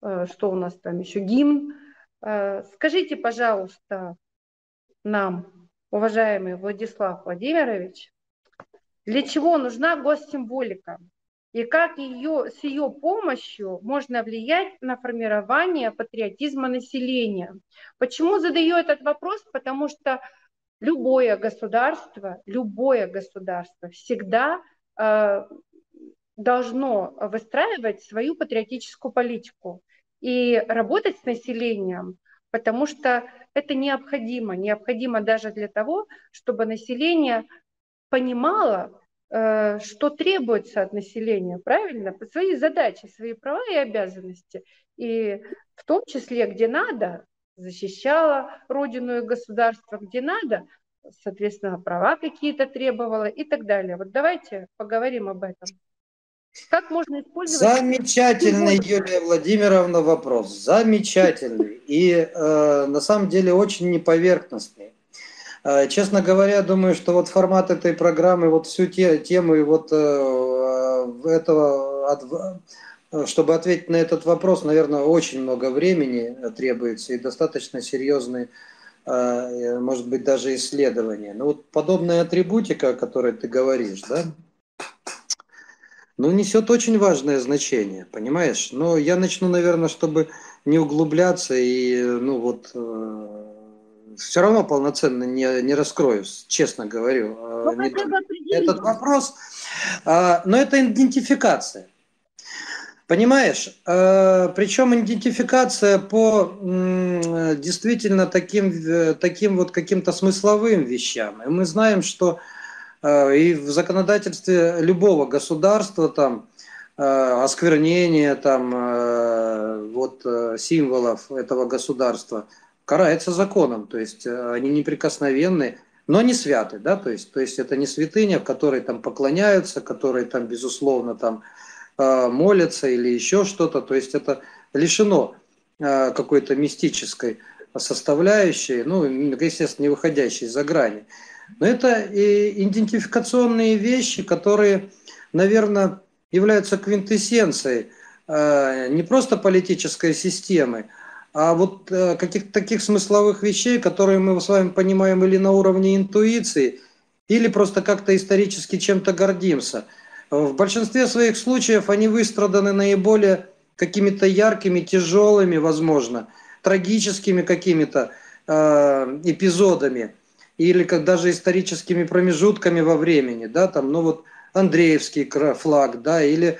э, что у нас там еще, гимн. Э, скажите, пожалуйста, нам, уважаемый Владислав Владимирович, для чего нужна госсимволика? И как ее, с ее помощью можно влиять на формирование патриотизма населения? Почему задаю этот вопрос? Потому что любое государство, любое государство всегда э, должно выстраивать свою патриотическую политику и работать с населением, потому что это необходимо, необходимо даже для того, чтобы население понимало, что требуется от населения, правильно? Свои задачи, свои права и обязанности. И в том числе, где надо, защищала родину и государство, где надо, соответственно, права какие-то требовала и так далее. Вот давайте поговорим об этом. Как можно использовать... Замечательный, Юлия Владимировна, вопрос. Замечательный. И э, на самом деле очень неповерхностный. Э, честно говоря, думаю, что вот формат этой программы, вот всю те, тему вот э, этого, от, чтобы ответить на этот вопрос, наверное, очень много времени требуется и достаточно серьезный, э, может быть, даже исследования. Но вот подобная атрибутика, о которой ты говоришь, да, ну, несет очень важное значение, понимаешь? Но я начну, наверное, чтобы не углубляться и, ну, вот, э, все равно полноценно не, не раскроюсь, честно говорю, э, ну, не, этот вопрос. Э, но это идентификация. Понимаешь? Э, причем идентификация по э, действительно таким, э, таким вот каким-то смысловым вещам. И мы знаем, что Э, и в законодательстве любого государства там э, осквернение там э, вот символов этого государства карается законом, то есть они неприкосновенны, но не святы, да, то есть, то есть это не святыня, в которой там поклоняются, которые там безусловно там молятся или еще что-то, то есть это лишено какой-то мистической составляющей, ну, естественно, не выходящей за грани. Но это и идентификационные вещи, которые, наверное, являются квинтэссенцией э, не просто политической системы, а вот э, каких-то таких смысловых вещей, которые мы с вами понимаем или на уровне интуиции, или просто как-то исторически чем-то гордимся. В большинстве своих случаев они выстраданы наиболее какими-то яркими, тяжелыми, возможно, трагическими какими-то э, эпизодами – или как даже историческими промежутками во времени, да, там, ну вот Андреевский флаг, да, или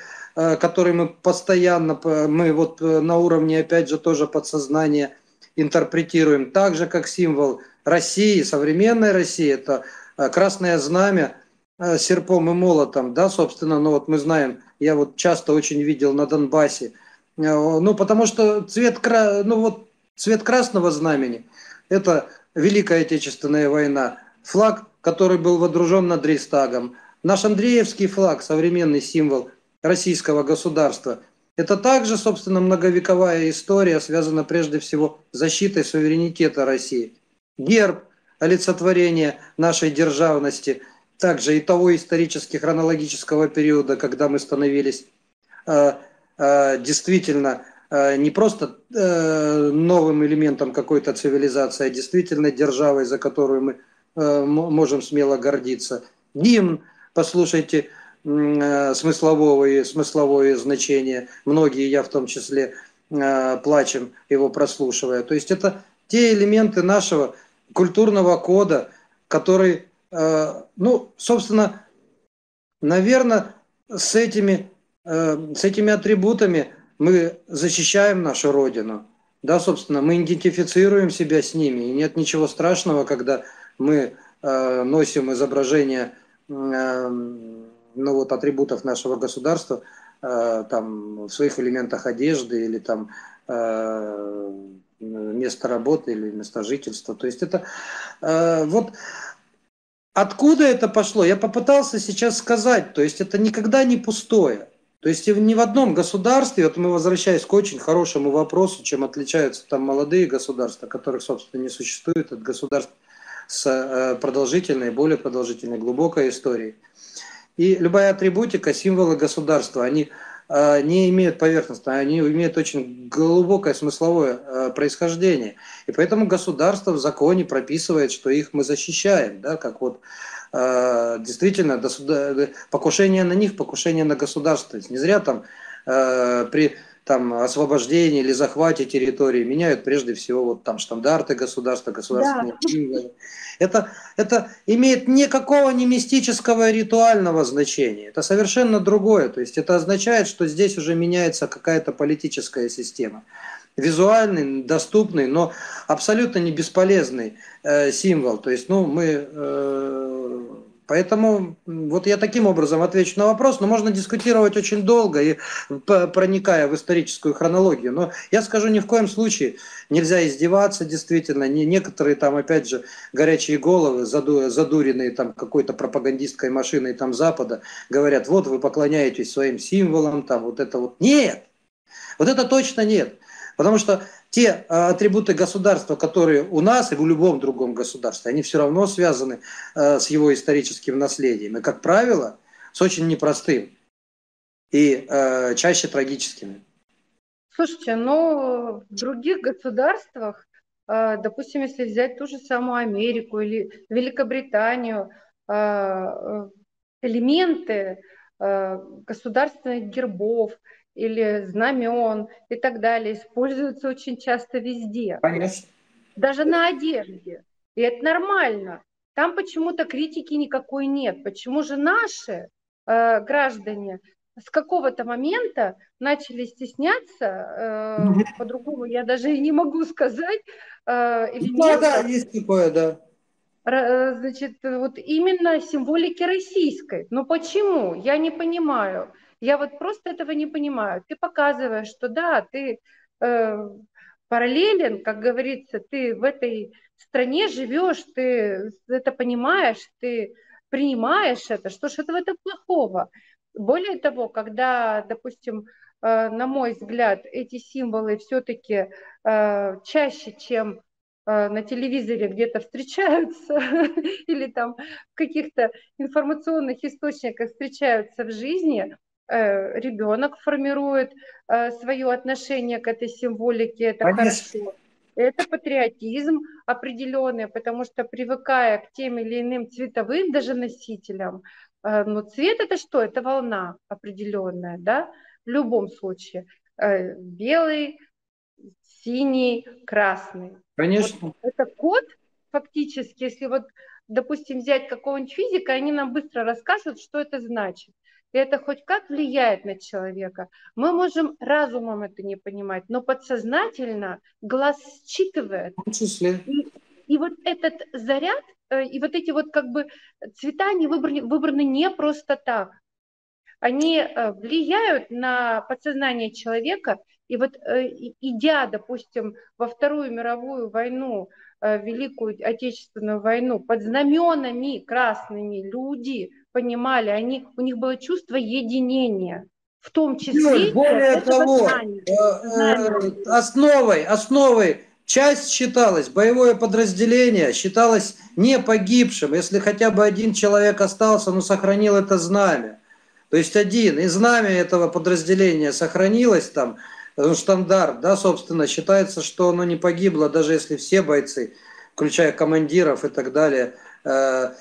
который мы постоянно, мы вот э, на уровне, опять же, тоже подсознания интерпретируем, так же, как символ России, современной России, это э, красное знамя э, серпом и молотом, да, собственно, ну вот мы знаем, я вот часто очень видел на Донбассе, э, ну потому что цвет, ну вот цвет красного знамени, это Великая Отечественная война, флаг, который был водружен над Рейстагом, наш Андреевский флаг, современный символ российского государства. Это также, собственно, многовековая история, связана прежде всего с защитой суверенитета России. Герб, олицетворение нашей державности, также и того исторически хронологического периода, когда мы становились э, э, действительно Э, не просто э, новым элементом какой-то цивилизации, а действительно державой, за которую мы э, можем смело гордиться. Гимн, послушайте, смысловое, смысловое значение. Многие, я в том числе, плачем его прослушивая. То есть это те элементы нашего культурного кода, который, ну, собственно, наверное, с этими, с этими атрибутами – мы защищаем нашу Родину, Да, собственно, мы идентифицируем себя с ними, и нет ничего страшного, когда мы э, носим изображение э, ну, вот, атрибутов нашего государства э, там, в своих элементах одежды или там э, место работы или место жительства. То есть это э, вот откуда это пошло, я попытался сейчас сказать, то есть это никогда не пустое. То есть ни в одном государстве, вот мы возвращаясь к очень хорошему вопросу, чем отличаются там молодые государства, которых, собственно, не существует, от государств с продолжительной, более продолжительной, глубокой историей. И любая атрибутика, символы государства, они э, не имеют поверхности, они имеют очень глубокое смысловое э, происхождение. И поэтому государство в законе прописывает, что их мы защищаем, да, как вот Э, действительно покушение на них, покушение на государство. Не зря там при там, освобождении или захвате территории меняют прежде всего вот там штандарты государства, государственные да. Это, это имеет никакого не мистического ритуального значения. Это совершенно другое. То есть это означает, что здесь уже меняется какая-то политическая система визуальный, доступный, но абсолютно не бесполезный э, символ. То есть, ну, мы... Э, поэтому вот я таким образом отвечу на вопрос, но можно дискутировать очень долго и проникая в историческую хронологию. Но я скажу, ни в коем случае нельзя издеваться действительно. Не, некоторые там, опять же, горячие головы, заду, задуренные там какой-то пропагандистской машиной там Запада, говорят, вот вы поклоняетесь своим символам, там вот это вот. Нет! Вот это точно нет. Потому что те а, атрибуты государства, которые у нас и в любом другом государстве, они все равно связаны а, с его историческим наследием. И, как правило, с очень непростым и а, чаще трагическими. Слушайте, но в других государствах, допустим, если взять ту же самую Америку или Великобританию, элементы государственных гербов – или знамен и так далее используются очень часто везде. Конечно. Даже на одежде. И это нормально. Там почему-то критики никакой нет. Почему же наши э, граждане с какого-то момента начали стесняться, э, по-другому я даже и не могу сказать, э, или да, нет. Да, есть такое, да. Э, значит, вот именно символики российской. Но почему? Я не понимаю. Я вот просто этого не понимаю. Ты показываешь, что да, ты э, параллелен, как говорится, ты в этой стране живешь, ты это понимаешь, ты принимаешь это. Что ж это в этом плохого? Более того, когда, допустим, э, на мой взгляд, эти символы все-таки э, чаще, чем э, на телевизоре где-то встречаются или там в каких-то информационных источниках встречаются в жизни, ребенок формирует э, свое отношение к этой символике, это Конечно. хорошо. Это патриотизм определенный, потому что привыкая к тем или иным цветовым даже носителям, э, но цвет это что? Это волна определенная, да, в любом случае. Белый, синий, красный. Конечно. Вот это код фактически, если вот, допустим, взять какого-нибудь физика, они нам быстро расскажут, что это значит и это хоть как влияет на человека. Мы можем разумом это не понимать, но подсознательно глаз считывает. В числе. И, и вот этот заряд, э, и вот эти вот как бы цвета, они выбраны, выбраны не просто так. Они э, влияют на подсознание человека, и вот э, идя, допустим, во Вторую мировую войну, Великую Отечественную войну под знаменами красными люди понимали, они, у них было чувство единения, в том числе... Юль, более того, знания, э, знания. Э, основой, основой часть считалась, боевое подразделение считалось не погибшим, если хотя бы один человек остался, но сохранил это знамя. То есть один, и знамя этого подразделения сохранилось там, штандарт, да, собственно, считается, что оно не погибло, даже если все бойцы, включая командиров и так далее, э,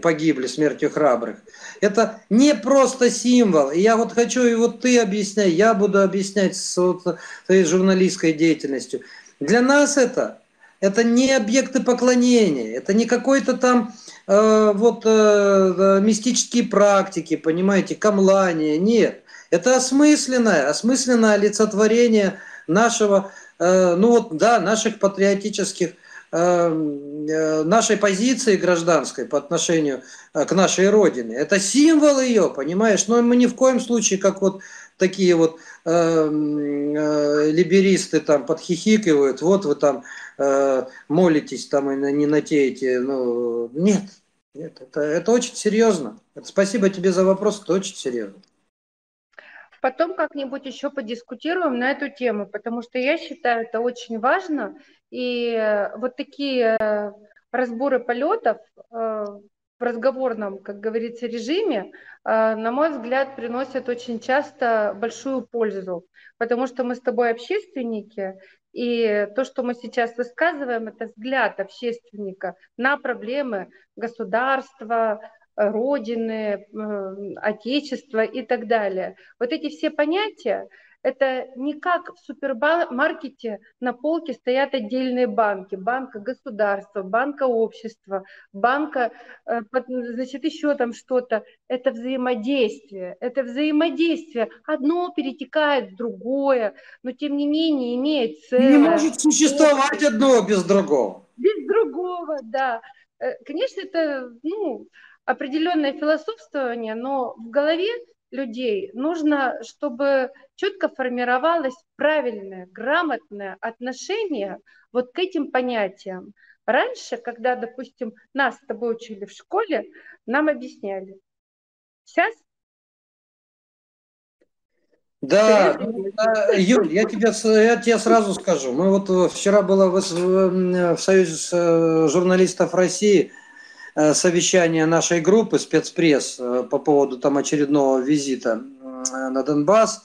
погибли смертью храбрых. Это не просто символ. И я вот хочу, и вот ты объясняй, я буду объяснять с вот, своей журналистской деятельностью. Для нас это, это не объекты поклонения, это не какой-то там э, вот э, э мистические практики, понимаете, камлание, нет. Это осмысленное, осмысленное олицетворение нашего э, ну вот, да, наших патриотических нашей позиции гражданской по отношению к нашей родине. Это символ ее, понимаешь? Но мы ни в коем случае, как вот такие вот э, э, либеристы там подхихикивают, вот вы там э, молитесь там и не на те эти, ну, нет, нет, это, это очень серьезно. Спасибо тебе за вопрос, это очень серьезно. Потом как-нибудь еще подискутируем на эту тему, потому что я считаю это очень важно. И вот такие разборы полетов э, в разговорном, как говорится, режиме, э, на мой взгляд, приносят очень часто большую пользу, потому что мы с тобой общественники, и то, что мы сейчас высказываем, это взгляд общественника на проблемы государства, Родины, Отечества и так далее. Вот эти все понятия, это не как в супермаркете на полке стоят отдельные банки. Банка государства, банка общества, банка, э, значит, еще там что-то. Это взаимодействие. Это взаимодействие. Одно перетекает в другое, но тем не менее имеет целое. Не может существовать одно без другого. Без другого, да. Э, конечно, это ну, определенное философствование, но в голове людей нужно, чтобы четко формировалось правильное, грамотное отношение вот к этим понятиям. Раньше, когда, допустим, нас с тобой учили в школе, нам объясняли. Сейчас да, Юль, я тебе, я тебе сразу скажу. Мы вот э, вчера было в, в Союзе э, журналистов России совещание нашей группы спецпресс э, по поводу там очередного визита на Донбасс.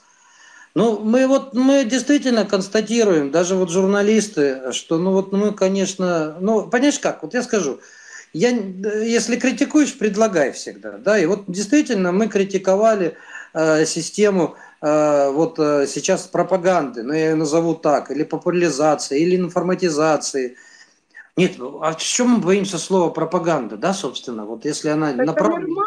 Ну, мы вот, мы действительно констатируем, даже вот журналисты, что, ну вот мы, конечно, ну, понимаешь как, вот я скажу, я, если критикуешь, предлагай всегда, да, и вот действительно мы критиковали э, систему э, вот э, сейчас пропаганды, ну, я ее назову так, или популяризации, или информатизации, нет, ну, а в чем мы боимся слова пропаганда, да, собственно, вот если она Это направлена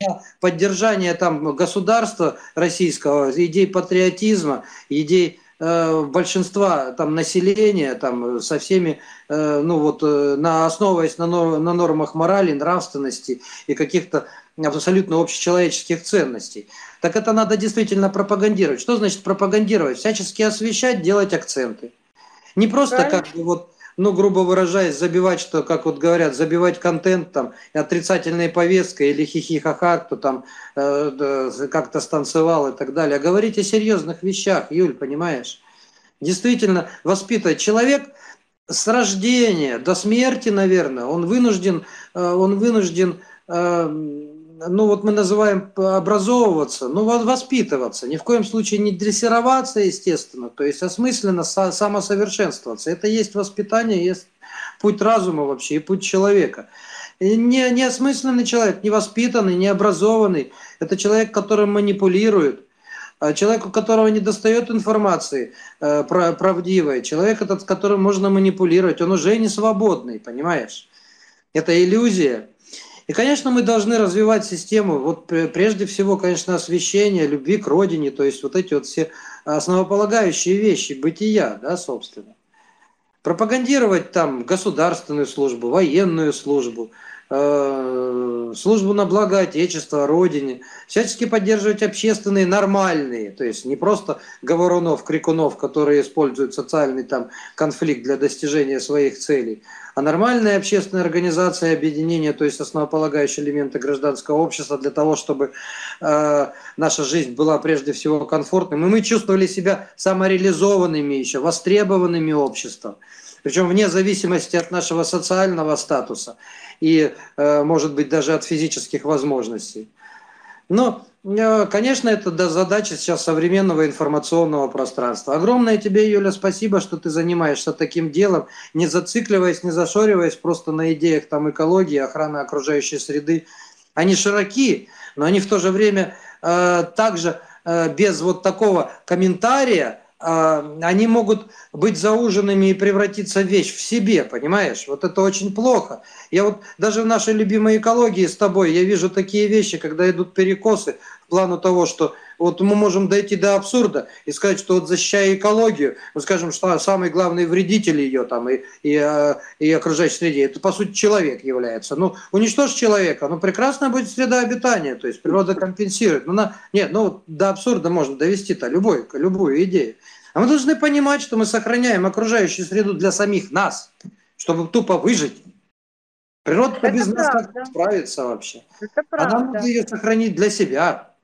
на поддержание там государства российского, идей патриотизма, идей э, большинства там населения там со всеми э, ну вот э, на основываясь на, на нормах морали нравственности и каких-то абсолютно общечеловеческих ценностей. Так это надо действительно пропагандировать. Что значит пропагандировать? Всячески освещать делать акценты. Не просто Правильно. как бы вот ну, грубо выражаясь, забивать, что, как вот говорят, забивать контент там, отрицательной повесткой или хихихаха, кто там э, как-то станцевал и так далее. Говорить о серьезных вещах, Юль, понимаешь? Действительно, воспитывать человек с рождения до смерти, наверное, он вынужден, э, он вынужден э, ну вот мы называем образовываться, ну воспитываться, ни в коем случае не дрессироваться, естественно, то есть осмысленно самосовершенствоваться. Это есть воспитание, есть путь разума вообще и путь человека. Не, не осмысленный человек, не воспитанный, не образованный, это человек, которым манипулируют, а человек, у которого не достает информации э, правдивой, человек, этот, с которым можно манипулировать, он уже не свободный, понимаешь? Это иллюзия. И, конечно, мы должны развивать систему, вот прежде всего, конечно, освещение, любви к родине, то есть вот эти вот все основополагающие вещи, бытия, да, собственно. Пропагандировать там государственную службу, военную службу, э, службу на благо Отечества, Родине, всячески поддерживать общественные, нормальные, то есть не просто говорунов, крикунов, которые используют социальный там конфликт для достижения своих целей, а нормальная общественная организация объединение, то есть основополагающие элементы гражданского общества для того, чтобы э, наша жизнь была прежде всего комфортной, и мы чувствовали себя самореализованными еще, востребованными обществом. Причем вне зависимости от нашего социального статуса и, э, может быть, даже от физических возможностей. Но конечно, это задача сейчас современного информационного пространства. Огромное тебе, Юля, спасибо, что ты занимаешься таким делом, не зацикливаясь, не зашориваясь просто на идеях там экологии, охраны окружающей среды. Они широки, но они в то же время э, также э, без вот такого комментария они могут быть зауженными и превратиться в вещь в себе, понимаешь? Вот это очень плохо. Я вот даже в нашей любимой экологии с тобой, я вижу такие вещи, когда идут перекосы в плану того, что вот мы можем дойти до абсурда и сказать, что вот защищая экологию, мы скажем, что самый главный вредитель ее там и, и, э, и окружающей среде, это по сути человек является. Ну, уничтожь человека, ну прекрасно будет среда обитания, то есть природа компенсирует. Ну, на, нет, ну до абсурда можно довести-то любой, любую идею. А мы должны понимать, что мы сохраняем окружающую среду для самих нас, чтобы тупо выжить. Природа это без правда. нас как справится вообще. Это правда. А нам надо ее сохранить для себя.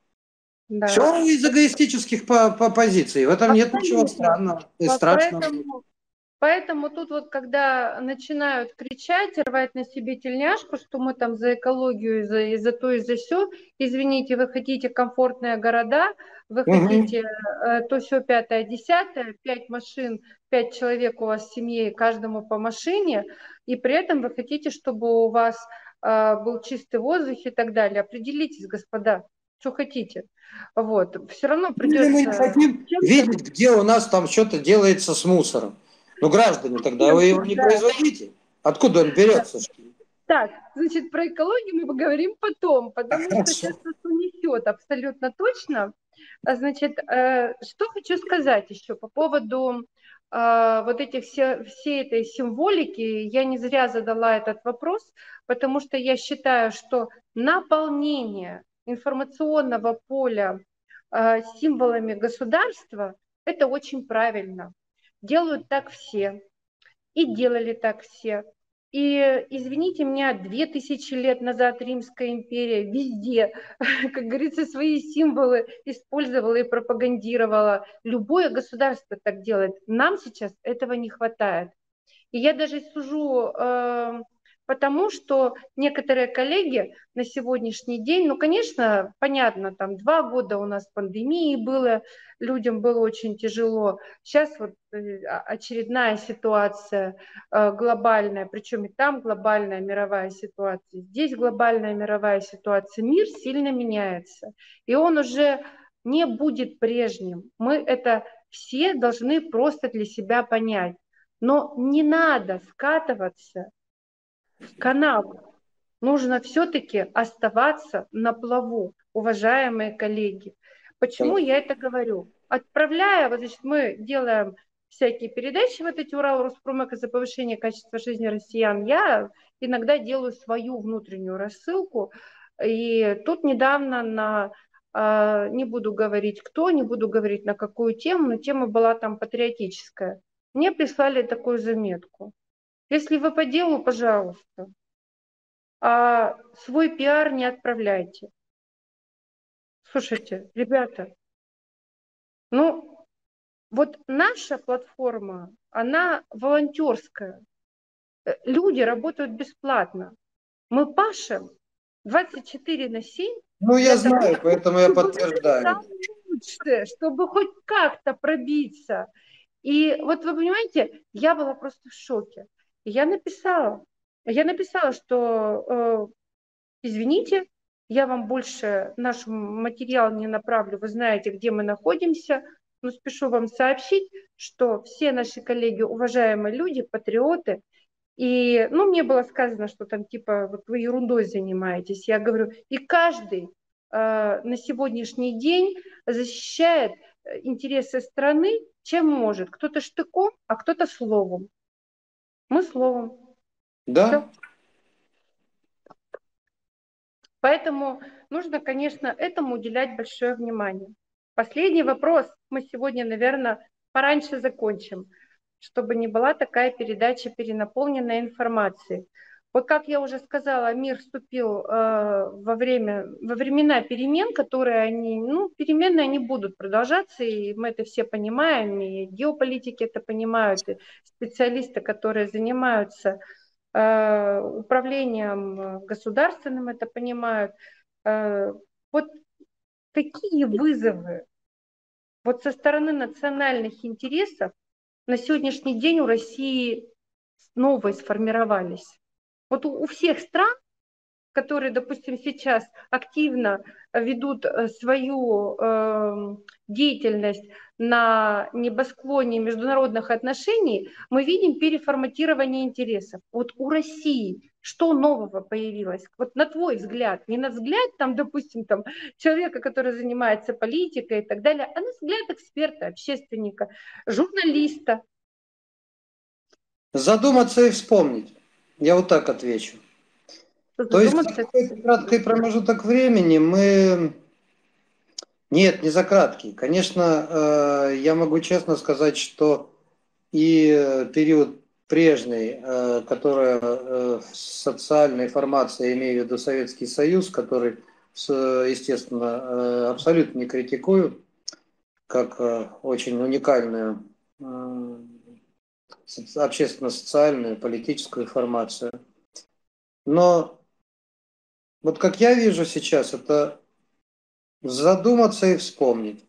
Да. Все из эгоистических по, по позиций. В этом Абсолютно. нет ничего странного и страшного. Поэтому, поэтому тут вот, когда начинают кричать, рвать на себе тельняшку, что мы там за экологию, за, и за то, и за все, извините, вы хотите комфортные города, вы угу. хотите э, то все пятое, десятое, пять машин, пять человек у вас в семье, каждому по машине, и при этом вы хотите, чтобы у вас э, был чистый воздух и так далее. Определитесь, господа что хотите. Вот. Все равно придется... Или мы не хотим видеть, где у нас там что-то делается с мусором. Ну, граждане, тогда вы его не да. производите. Откуда он берется? Так, значит, про экологию мы поговорим потом, потому Хорошо. что сейчас нас унесет абсолютно точно. А, значит, э, что хочу сказать еще по поводу э, вот этих все, всей этой символики. Я не зря задала этот вопрос, потому что я считаю, что наполнение информационного поля э, символами государства, это очень правильно. Делают так все. И делали так все. И, извините меня, две тысячи лет назад Римская империя везде, как говорится, свои символы использовала и пропагандировала. Любое государство так делает. Нам сейчас этого не хватает. И я даже сужу э, потому что некоторые коллеги на сегодняшний день, ну, конечно, понятно, там два года у нас пандемии было, людям было очень тяжело. Сейчас вот э, очередная ситуация э, глобальная, причем и там глобальная мировая ситуация, здесь глобальная мировая ситуация. Мир сильно меняется, и он уже не будет прежним. Мы это все должны просто для себя понять. Но не надо скатываться канал. Нужно все-таки оставаться на плаву, уважаемые коллеги. Почему я это говорю? Отправляя, вот, значит, мы делаем всякие передачи, вот эти Урал Роспромека за повышение качества жизни россиян, я иногда делаю свою внутреннюю рассылку. И тут недавно на а, не буду говорить кто, не буду говорить на какую тему, но тема была там патриотическая. Мне прислали такую заметку. Если вы по делу, пожалуйста, а свой пиар не отправляйте. Слушайте, ребята, ну вот наша платформа, она волонтерская. Э, люди работают бесплатно. Мы пашем 24 на 7. Ну, я знаю, того, поэтому я подтверждаю. Лучше, чтобы хоть как-то пробиться. И вот вы понимаете, я была просто в шоке. Я написала, я написала, что э, извините, я вам больше наш материал не направлю, вы знаете, где мы находимся, но спешу вам сообщить, что все наши коллеги, уважаемые люди, патриоты, и, ну, мне было сказано, что там типа вот вы ерундой занимаетесь. Я говорю, и каждый э, на сегодняшний день защищает э, интересы страны, чем может. Кто-то штыком, а кто-то словом. Мы словом. Да. Все. Поэтому нужно, конечно, этому уделять большое внимание. Последний вопрос. Мы сегодня, наверное, пораньше закончим, чтобы не была такая передача перенаполненная информацией. Вот как я уже сказала, мир вступил э, во, время, во времена перемен, которые они, ну, перемены они будут продолжаться, и мы это все понимаем, и геополитики это понимают, и специалисты, которые занимаются э, управлением государственным, это понимают. Э, вот какие вызовы вот со стороны национальных интересов на сегодняшний день у России снова сформировались? Вот у, всех стран которые, допустим, сейчас активно ведут э, свою э, деятельность на небосклоне международных отношений, мы видим переформатирование интересов. Вот у России что нового появилось? Вот на твой взгляд, не на взгляд, там, допустим, там, человека, который занимается политикой и так далее, а на взгляд эксперта, общественника, журналиста. Задуматься и вспомнить. Я вот так отвечу. То есть за краткий промежуток времени мы... Нет, не за краткий. Конечно, э, я могу честно сказать, что и период прежний, э, которая э, социальная информация, имею в виду Советский Союз, который, естественно, абсолютно не критикую, как очень уникальную общественно-социальную, политическую информацию. Но вот как я вижу сейчас, это задуматься и вспомнить.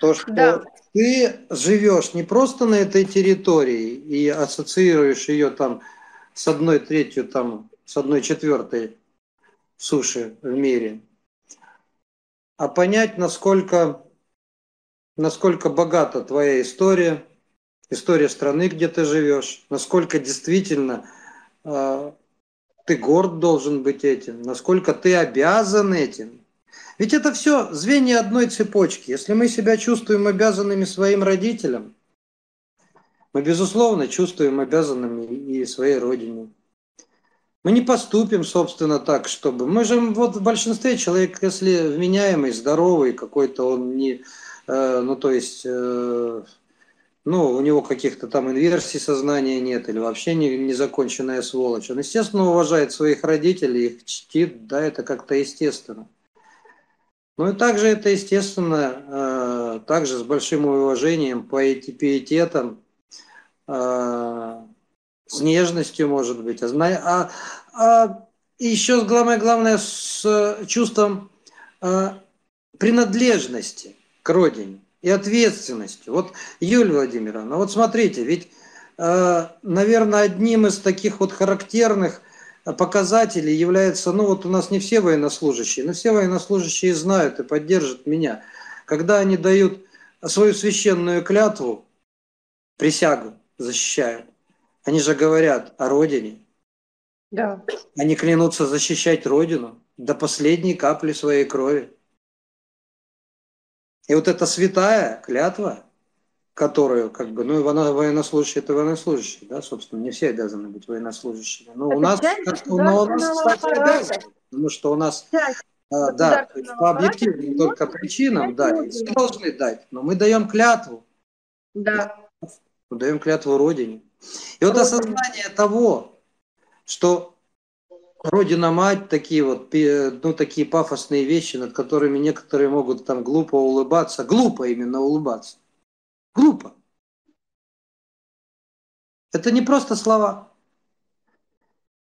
То, что да. ты живешь не просто на этой территории и ассоциируешь ее там с одной третью, там, с одной четвертой суши в мире, а понять, насколько, насколько богата твоя история, история страны, где ты живешь, насколько действительно а, ты горд должен быть этим, насколько ты обязан этим. Ведь это все звенья одной цепочки. Если мы себя чувствуем обязанными своим родителям, мы, безусловно, чувствуем обязанными и своей родине. Мы не поступим, собственно, так, чтобы... Мы же вот в большинстве человек, если вменяемый, здоровый, какой-то он не... Э, ну, то есть... Э, ну, у него каких-то там инверсий сознания нет, или вообще не, незаконченная сволочь. Он, естественно, уважает своих родителей, их чтит, да, это как-то естественно. Ну и также это естественно, э, также с большим уважением, пиететом, с нежностью, может быть, а, а, а еще главное, главное с чувством принадлежности к родине и ответственностью. Вот, Юлия Владимировна, вот смотрите, ведь, э, наверное, одним из таких вот характерных показателей является, ну вот у нас не все военнослужащие, но все военнослужащие знают и поддержат меня, когда они дают свою священную клятву, присягу защищают, они же говорят о родине. Да. Они клянутся защищать родину до последней капли своей крови. И вот эта святая клятва, которую, как бы, ну, военнослужащий это военнослужащий, да, собственно, не все обязаны быть военнослужащими. Но это у нас, но у нас, кстати, обязаны, потому что у нас, а, да, по объективным только причинам, да, должны дать, но мы даем клятву. Да. Мы даем клятву Родине. И вот осознание того, что Родина-мать, такие вот, ну, такие пафосные вещи, над которыми некоторые могут там глупо улыбаться. Глупо именно улыбаться. Глупо. Это не просто слова.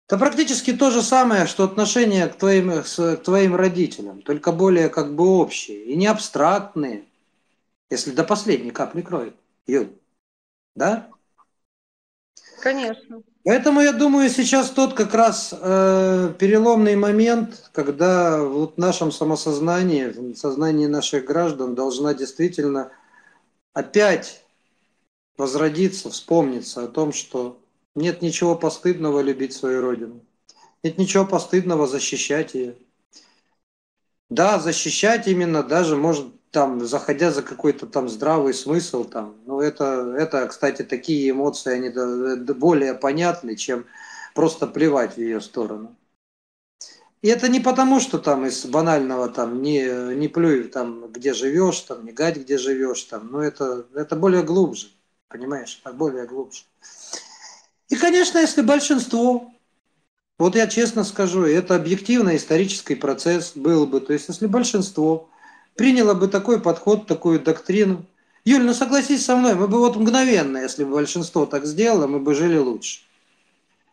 Это практически то же самое, что отношение к твоим, к твоим родителям, только более как бы общие и не абстрактные, если до последней капли крови. Юль, да? Конечно. Поэтому я думаю, сейчас тот как раз э, переломный момент, когда вот в нашем самосознании, в сознании наших граждан должна действительно опять возродиться, вспомниться о том, что нет ничего постыдного любить свою родину. Нет ничего постыдного защищать ее. Да, защищать именно даже, может, там, заходя за какой-то там здравый смысл, там, ну, это, это, кстати, такие эмоции, они более понятны, чем просто плевать в ее сторону. И это не потому, что там из банального там не, не плюй там, где живешь, там, не гать, где живешь, там, но это, это более глубже, понимаешь, это более глубже. И, конечно, если большинство, вот я честно скажу, это объективно исторический процесс был бы, то есть если большинство приняло бы такой подход, такую доктрину. Юль, ну согласись со мной, мы бы вот мгновенно, если бы большинство так сделало, мы бы жили лучше.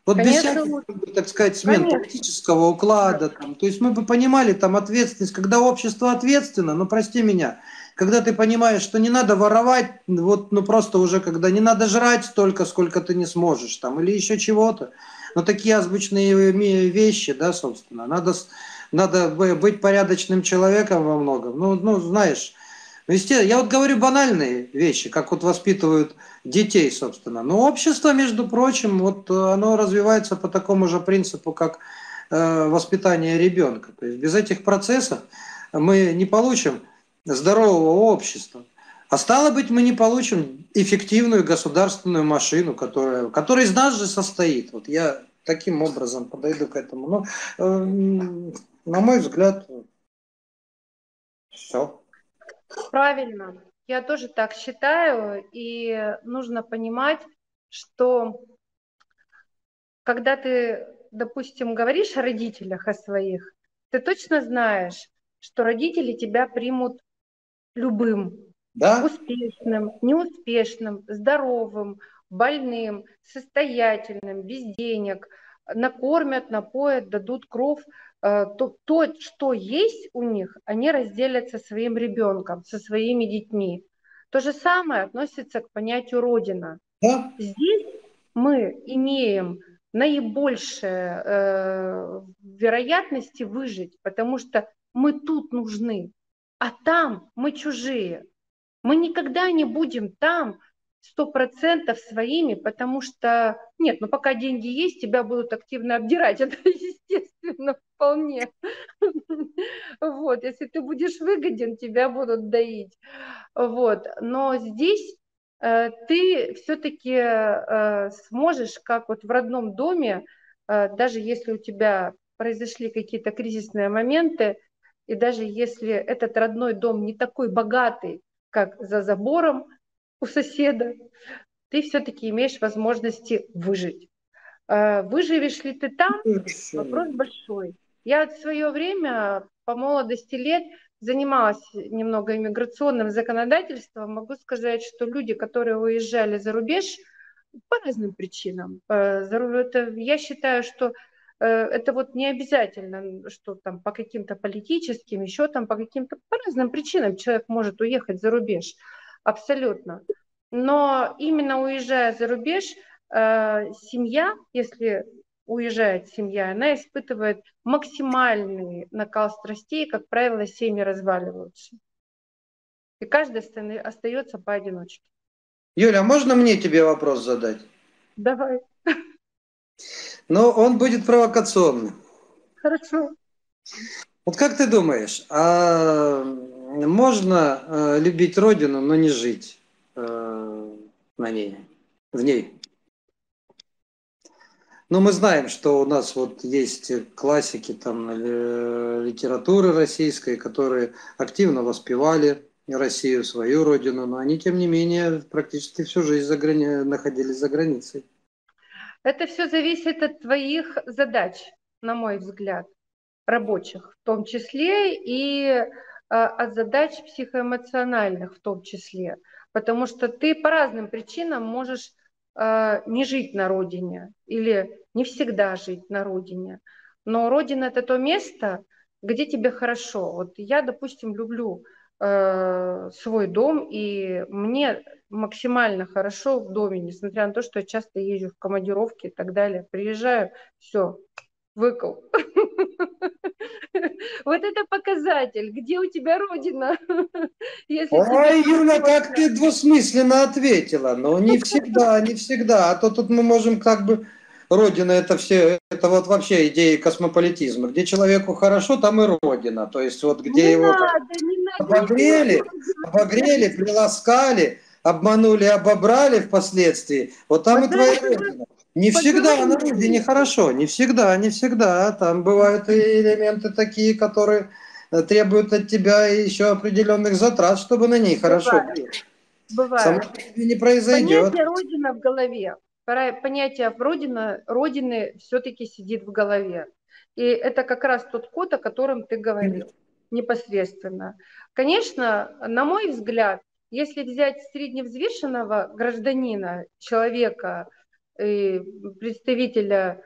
Вот Конечно, без всяких, так сказать, смен Конечно. политического уклада. Там, то есть мы бы понимали там ответственность, когда общество ответственно, ну прости меня, когда ты понимаешь, что не надо воровать, вот, ну просто уже когда не надо жрать столько, сколько ты не сможешь, там, или еще чего-то, Ну, такие азбучные вещи, да, собственно. Надо, надо быть порядочным человеком во многом. Ну, ну знаешь, ну, я вот говорю банальные вещи, как вот воспитывают детей, собственно. Но общество, между прочим, вот оно развивается по такому же принципу, как э, воспитание ребенка. То есть без этих процессов мы не получим здорового общества. А стало быть, мы не получим эффективную государственную машину, которая, которая из нас же состоит. Вот я таким образом подойду к этому. Но, э, на мой взгляд, все. Правильно. Я тоже так считаю. И нужно понимать, что когда ты, допустим, говоришь о родителях, о своих, ты точно знаешь, что родители тебя примут любым, да? успешным, неуспешным, здоровым, больным, состоятельным, без денег, накормят, напоят, дадут кров. Э, то, то, что есть у них, они разделят со своим ребенком, со своими детьми. То же самое относится к понятию Родина. Да? Здесь мы имеем наибольшие э, вероятности выжить, потому что мы тут нужны, а там мы чужие. Мы никогда не будем там сто процентов своими, потому что нет, ну пока деньги есть, тебя будут активно обдирать, это естественно вполне. Вот, если ты будешь выгоден, тебя будут доить. Вот, но здесь э, ты все-таки э, сможешь, как вот в родном доме, э, даже если у тебя произошли какие-то кризисные моменты, и даже если этот родной дом не такой богатый, как за забором у соседа, ты все-таки имеешь возможности выжить. А, выживешь ли ты там? Вопрос большой. Я в свое время по молодости лет занималась немного иммиграционным законодательством. Могу сказать, что люди, которые уезжали за рубеж, по разным причинам. Это, я считаю, что Э, это вот не обязательно, что там по каким-то политическим, еще там по каким-то, по разным причинам человек может уехать за рубеж, абсолютно. Но именно уезжая за рубеж, э, семья, если уезжает семья, она испытывает максимальный накал страстей, как правило, семьи разваливаются. И каждый остается поодиночке. Юля, а можно мне тебе вопрос задать? Давай. Но он будет провокационным. Хорошо. Вот как ты думаешь, а можно э, любить Родину, но не жить э, на ней, в ней? Но мы знаем, что у нас вот есть классики там э, литературы российской, которые активно воспевали Россию, свою родину, но они, тем не менее, практически всю жизнь за грани... находились за границей. Это все зависит от твоих задач, на мой взгляд, рабочих в том числе и от задач психоэмоциональных в том числе. Потому что ты по разным причинам можешь э, не жить на родине или не всегда жить на родине. Но родина это то место, где тебе хорошо. Вот я, допустим, люблю э, свой дом, и мне максимально хорошо в доме, несмотря на то, что я часто езжу в командировки и так далее. Приезжаю, все, выкол. Вот это показатель, где у тебя родина. Ой, Юля, как ты двусмысленно ответила, но не всегда, не всегда. А то тут мы можем как бы Родина это все, это вот вообще идея космополитизма. Где человеку хорошо, там и Родина. То есть вот где не его надо, обогрели, обогрели, приласкали, обманули, обобрали впоследствии, вот там и твоя родина. Не всегда на родине хорошо, не всегда, не всегда. Там бывают и элементы такие, которые э, требуют от тебя еще определенных затрат, чтобы на ней хорошо было. Бывает. Само не произойдет. Понятие родина в голове. Понятие родина, родины все-таки сидит в голове. И это как раз тот код, о котором ты говорил непосредственно. Конечно, на мой взгляд, если взять средневзвешенного гражданина, человека, представителя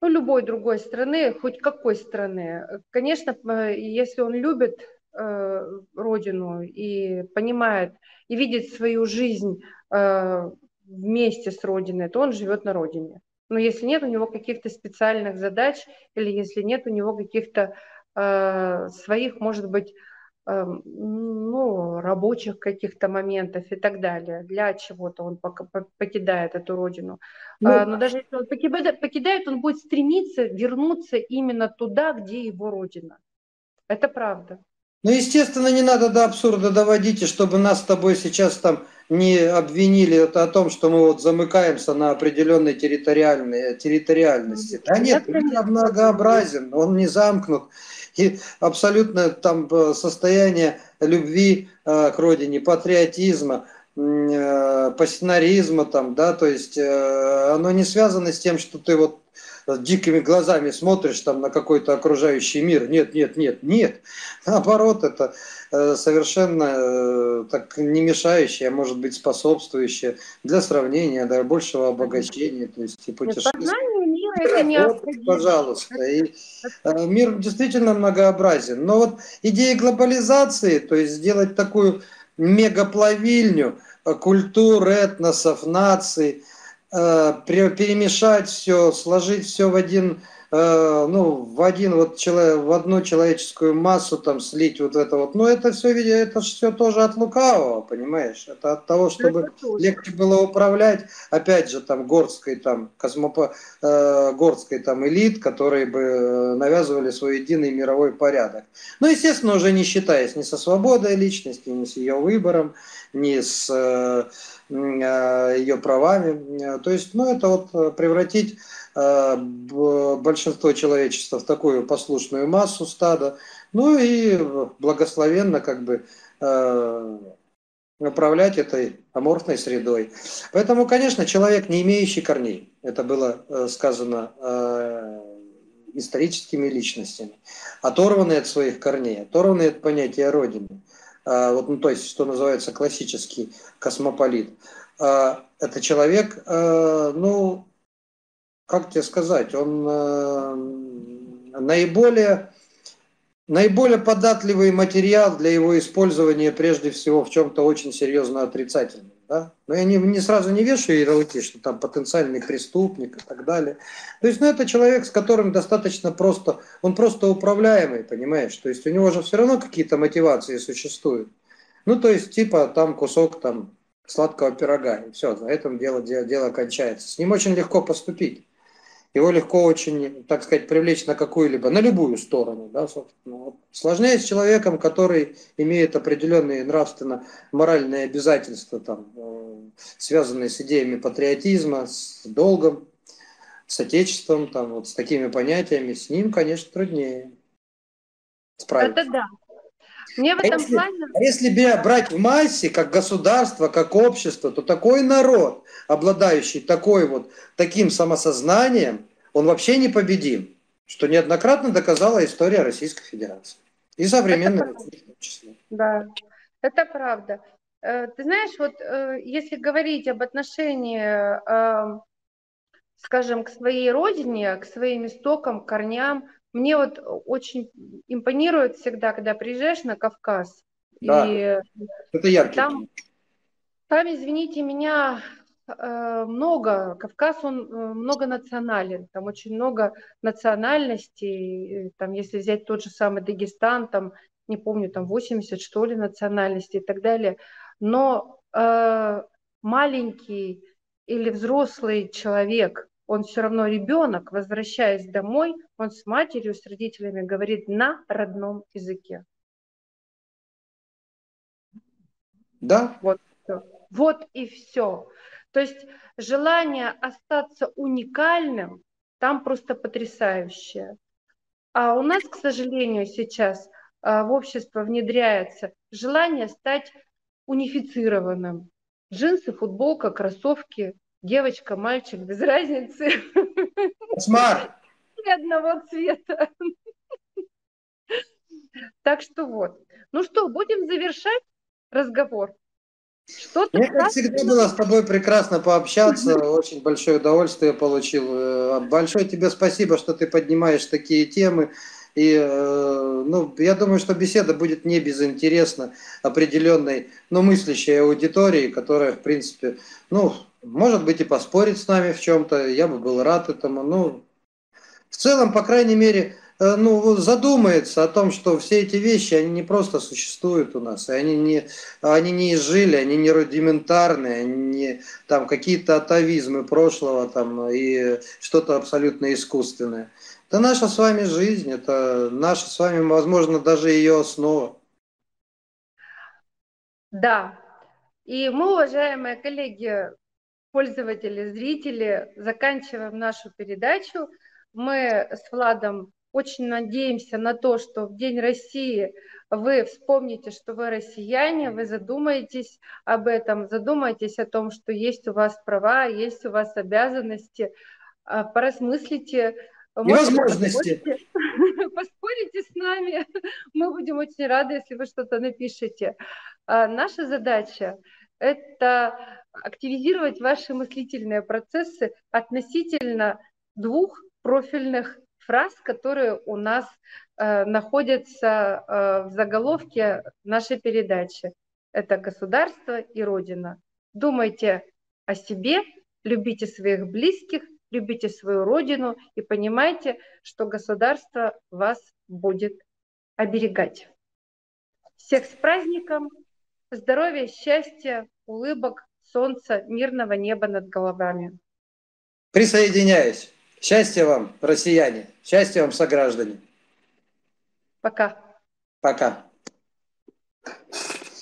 ну, любой другой страны, хоть какой страны, конечно, если он любит э, родину и понимает и видит свою жизнь э, вместе с родиной, то он живет на родине. Но если нет у него каких-то специальных задач или если нет у него каких-то э, своих, может быть, ну, рабочих каких-то моментов и так далее, для чего-то он покидает эту родину. Ну, а, но даже если он покидает, он будет стремиться вернуться именно туда, где его родина. Это правда. Ну, естественно, не надо до абсурда доводить, и чтобы нас с тобой сейчас там не обвинили это о том, что мы вот замыкаемся на определенной территориальной, территориальности. Да нет, мир многообразен, он не замкнут. И абсолютно там э, состояние любви э, к родине, патриотизма, э, пассионаризма там, да, то есть оно не связано с тем, что ты вот дикими глазами смотришь там на какой-то окружающий мир. Нет, нет, нет, нет. Наоборот, это совершенно так не мешающее, а может быть способствующее для сравнения, для большего обогащения, то есть и путешествия. Мира это не вот, пожалуйста. И, э, мир действительно многообразен. Но вот идея глобализации, то есть сделать такую мегаплавильню культур, этносов, наций – Э, перемешать все, сложить все в один, э, ну, в один вот человек, в одну человеческую массу там слить вот это вот. Но это все, это все тоже от лукавого, понимаешь? Это от того, чтобы легче было управлять, опять же, там, горской там, космопо, э, горской там элит, которые бы навязывали свой единый мировой порядок. Ну, естественно, уже не считаясь ни со свободой личности, ни с ее выбором, ни с Э, ее правами. То есть, ну, это вот э, превратить э, большинство человечества в такую послушную массу стада, ну и благословенно как бы управлять этой аморфной средой. Поэтому, конечно, человек, не имеющий корней, это было сказано историческими личностями, оторванный от своих корней, оторванный от понятия Родины – вот, ну, то есть, что называется классический космополит, это человек, ну, как тебе сказать, он наиболее, наиболее податливый материал для его использования прежде всего в чем-то очень серьезно отрицательном. Да? Но я не, не сразу не вешаю ярлыки, что там потенциальный преступник и так далее. То есть, ну, это человек, с которым достаточно просто, он просто управляемый, понимаешь? То есть, у него же все равно какие-то мотивации существуют. Ну, то есть, типа, там кусок там сладкого пирога, и все, на этом дело, дело, дело кончается. С ним очень легко поступить его легко очень, так сказать, привлечь на какую-либо, на любую сторону, да, собственно. Вот. Сложнее с человеком, который имеет определенные нравственно-моральные обязательства, там, э, связанные с идеями патриотизма, с долгом, с отечеством, там, вот с такими понятиями, с ним, конечно, труднее справиться. Это да. Мне в а этом если, плане... А если брать в массе, как государство, как общество, то такой народ, обладающий такой вот, таким самосознанием, он вообще непобедим, что неоднократно доказала история Российской Федерации. И современная в числе. Да, это правда. Э, ты знаешь, вот э, если говорить об отношении, эм, скажем, к своей родине, к своим истокам, корням, мне вот очень импонирует всегда, когда приезжаешь на Кавказ. Да, и это яркий. Там, там, извините меня, э, много, Кавказ, он э, многонационален, там очень много национальностей, там, если взять тот же самый Дагестан, там, не помню, там 80, что ли, национальностей и так далее, но э, маленький или взрослый человек, он все равно ребенок, возвращаясь домой, он с матерью, с родителями говорит на родном языке. Да. Вот, вот и все. То есть желание остаться уникальным там просто потрясающее. А у нас, к сожалению, сейчас а, в общество внедряется желание стать унифицированным. Джинсы, футболка, кроссовки, девочка, мальчик, без разницы. Смарт. одного цвета. Так что вот. Ну что, будем завершать разговор. Что Мне, как всегда, было с тобой прекрасно пообщаться. Очень большое удовольствие получил. Э, большое тебе спасибо, что ты поднимаешь такие темы. И э, ну, я думаю, что беседа будет не безинтересна определенной, но мыслящей аудитории, которая, в принципе, ну, может быть, и поспорить с нами в чем-то, я бы был рад этому. Ну, в целом, по крайней мере, э, ну, задумается о том, что все эти вещи, они не просто существуют у нас, и они не, они не изжили, они не рудиментарные, они не там какие-то атовизмы прошлого там, и что-то абсолютно искусственное. Это наша с вами жизнь, это наша с вами, возможно, даже ее основа. Да. И мы, уважаемые коллеги, пользователи, зрители, заканчиваем нашу передачу. Мы с Владом очень надеемся на то, что в День России вы вспомните, что вы россияне, вы задумаетесь об этом, задумаетесь о том, что есть у вас права, есть у вас обязанности, а, поразмыслите, Невозможности. Поспорите с нами. Мы будем очень рады, если вы что-то напишете. А наша задача – это активизировать ваши мыслительные процессы относительно двух профильных фраз, которые у нас э, находятся э, в заголовке нашей передачи. Это государство и Родина. Думайте о себе, любите своих близких, любите свою Родину и понимайте, что государство вас будет оберегать. Всех с праздником! Здоровья, счастья, улыбок, солнца, мирного неба над головами. Присоединяюсь. Счастья вам, россияне. Счастья вам, сограждане. Пока. Пока.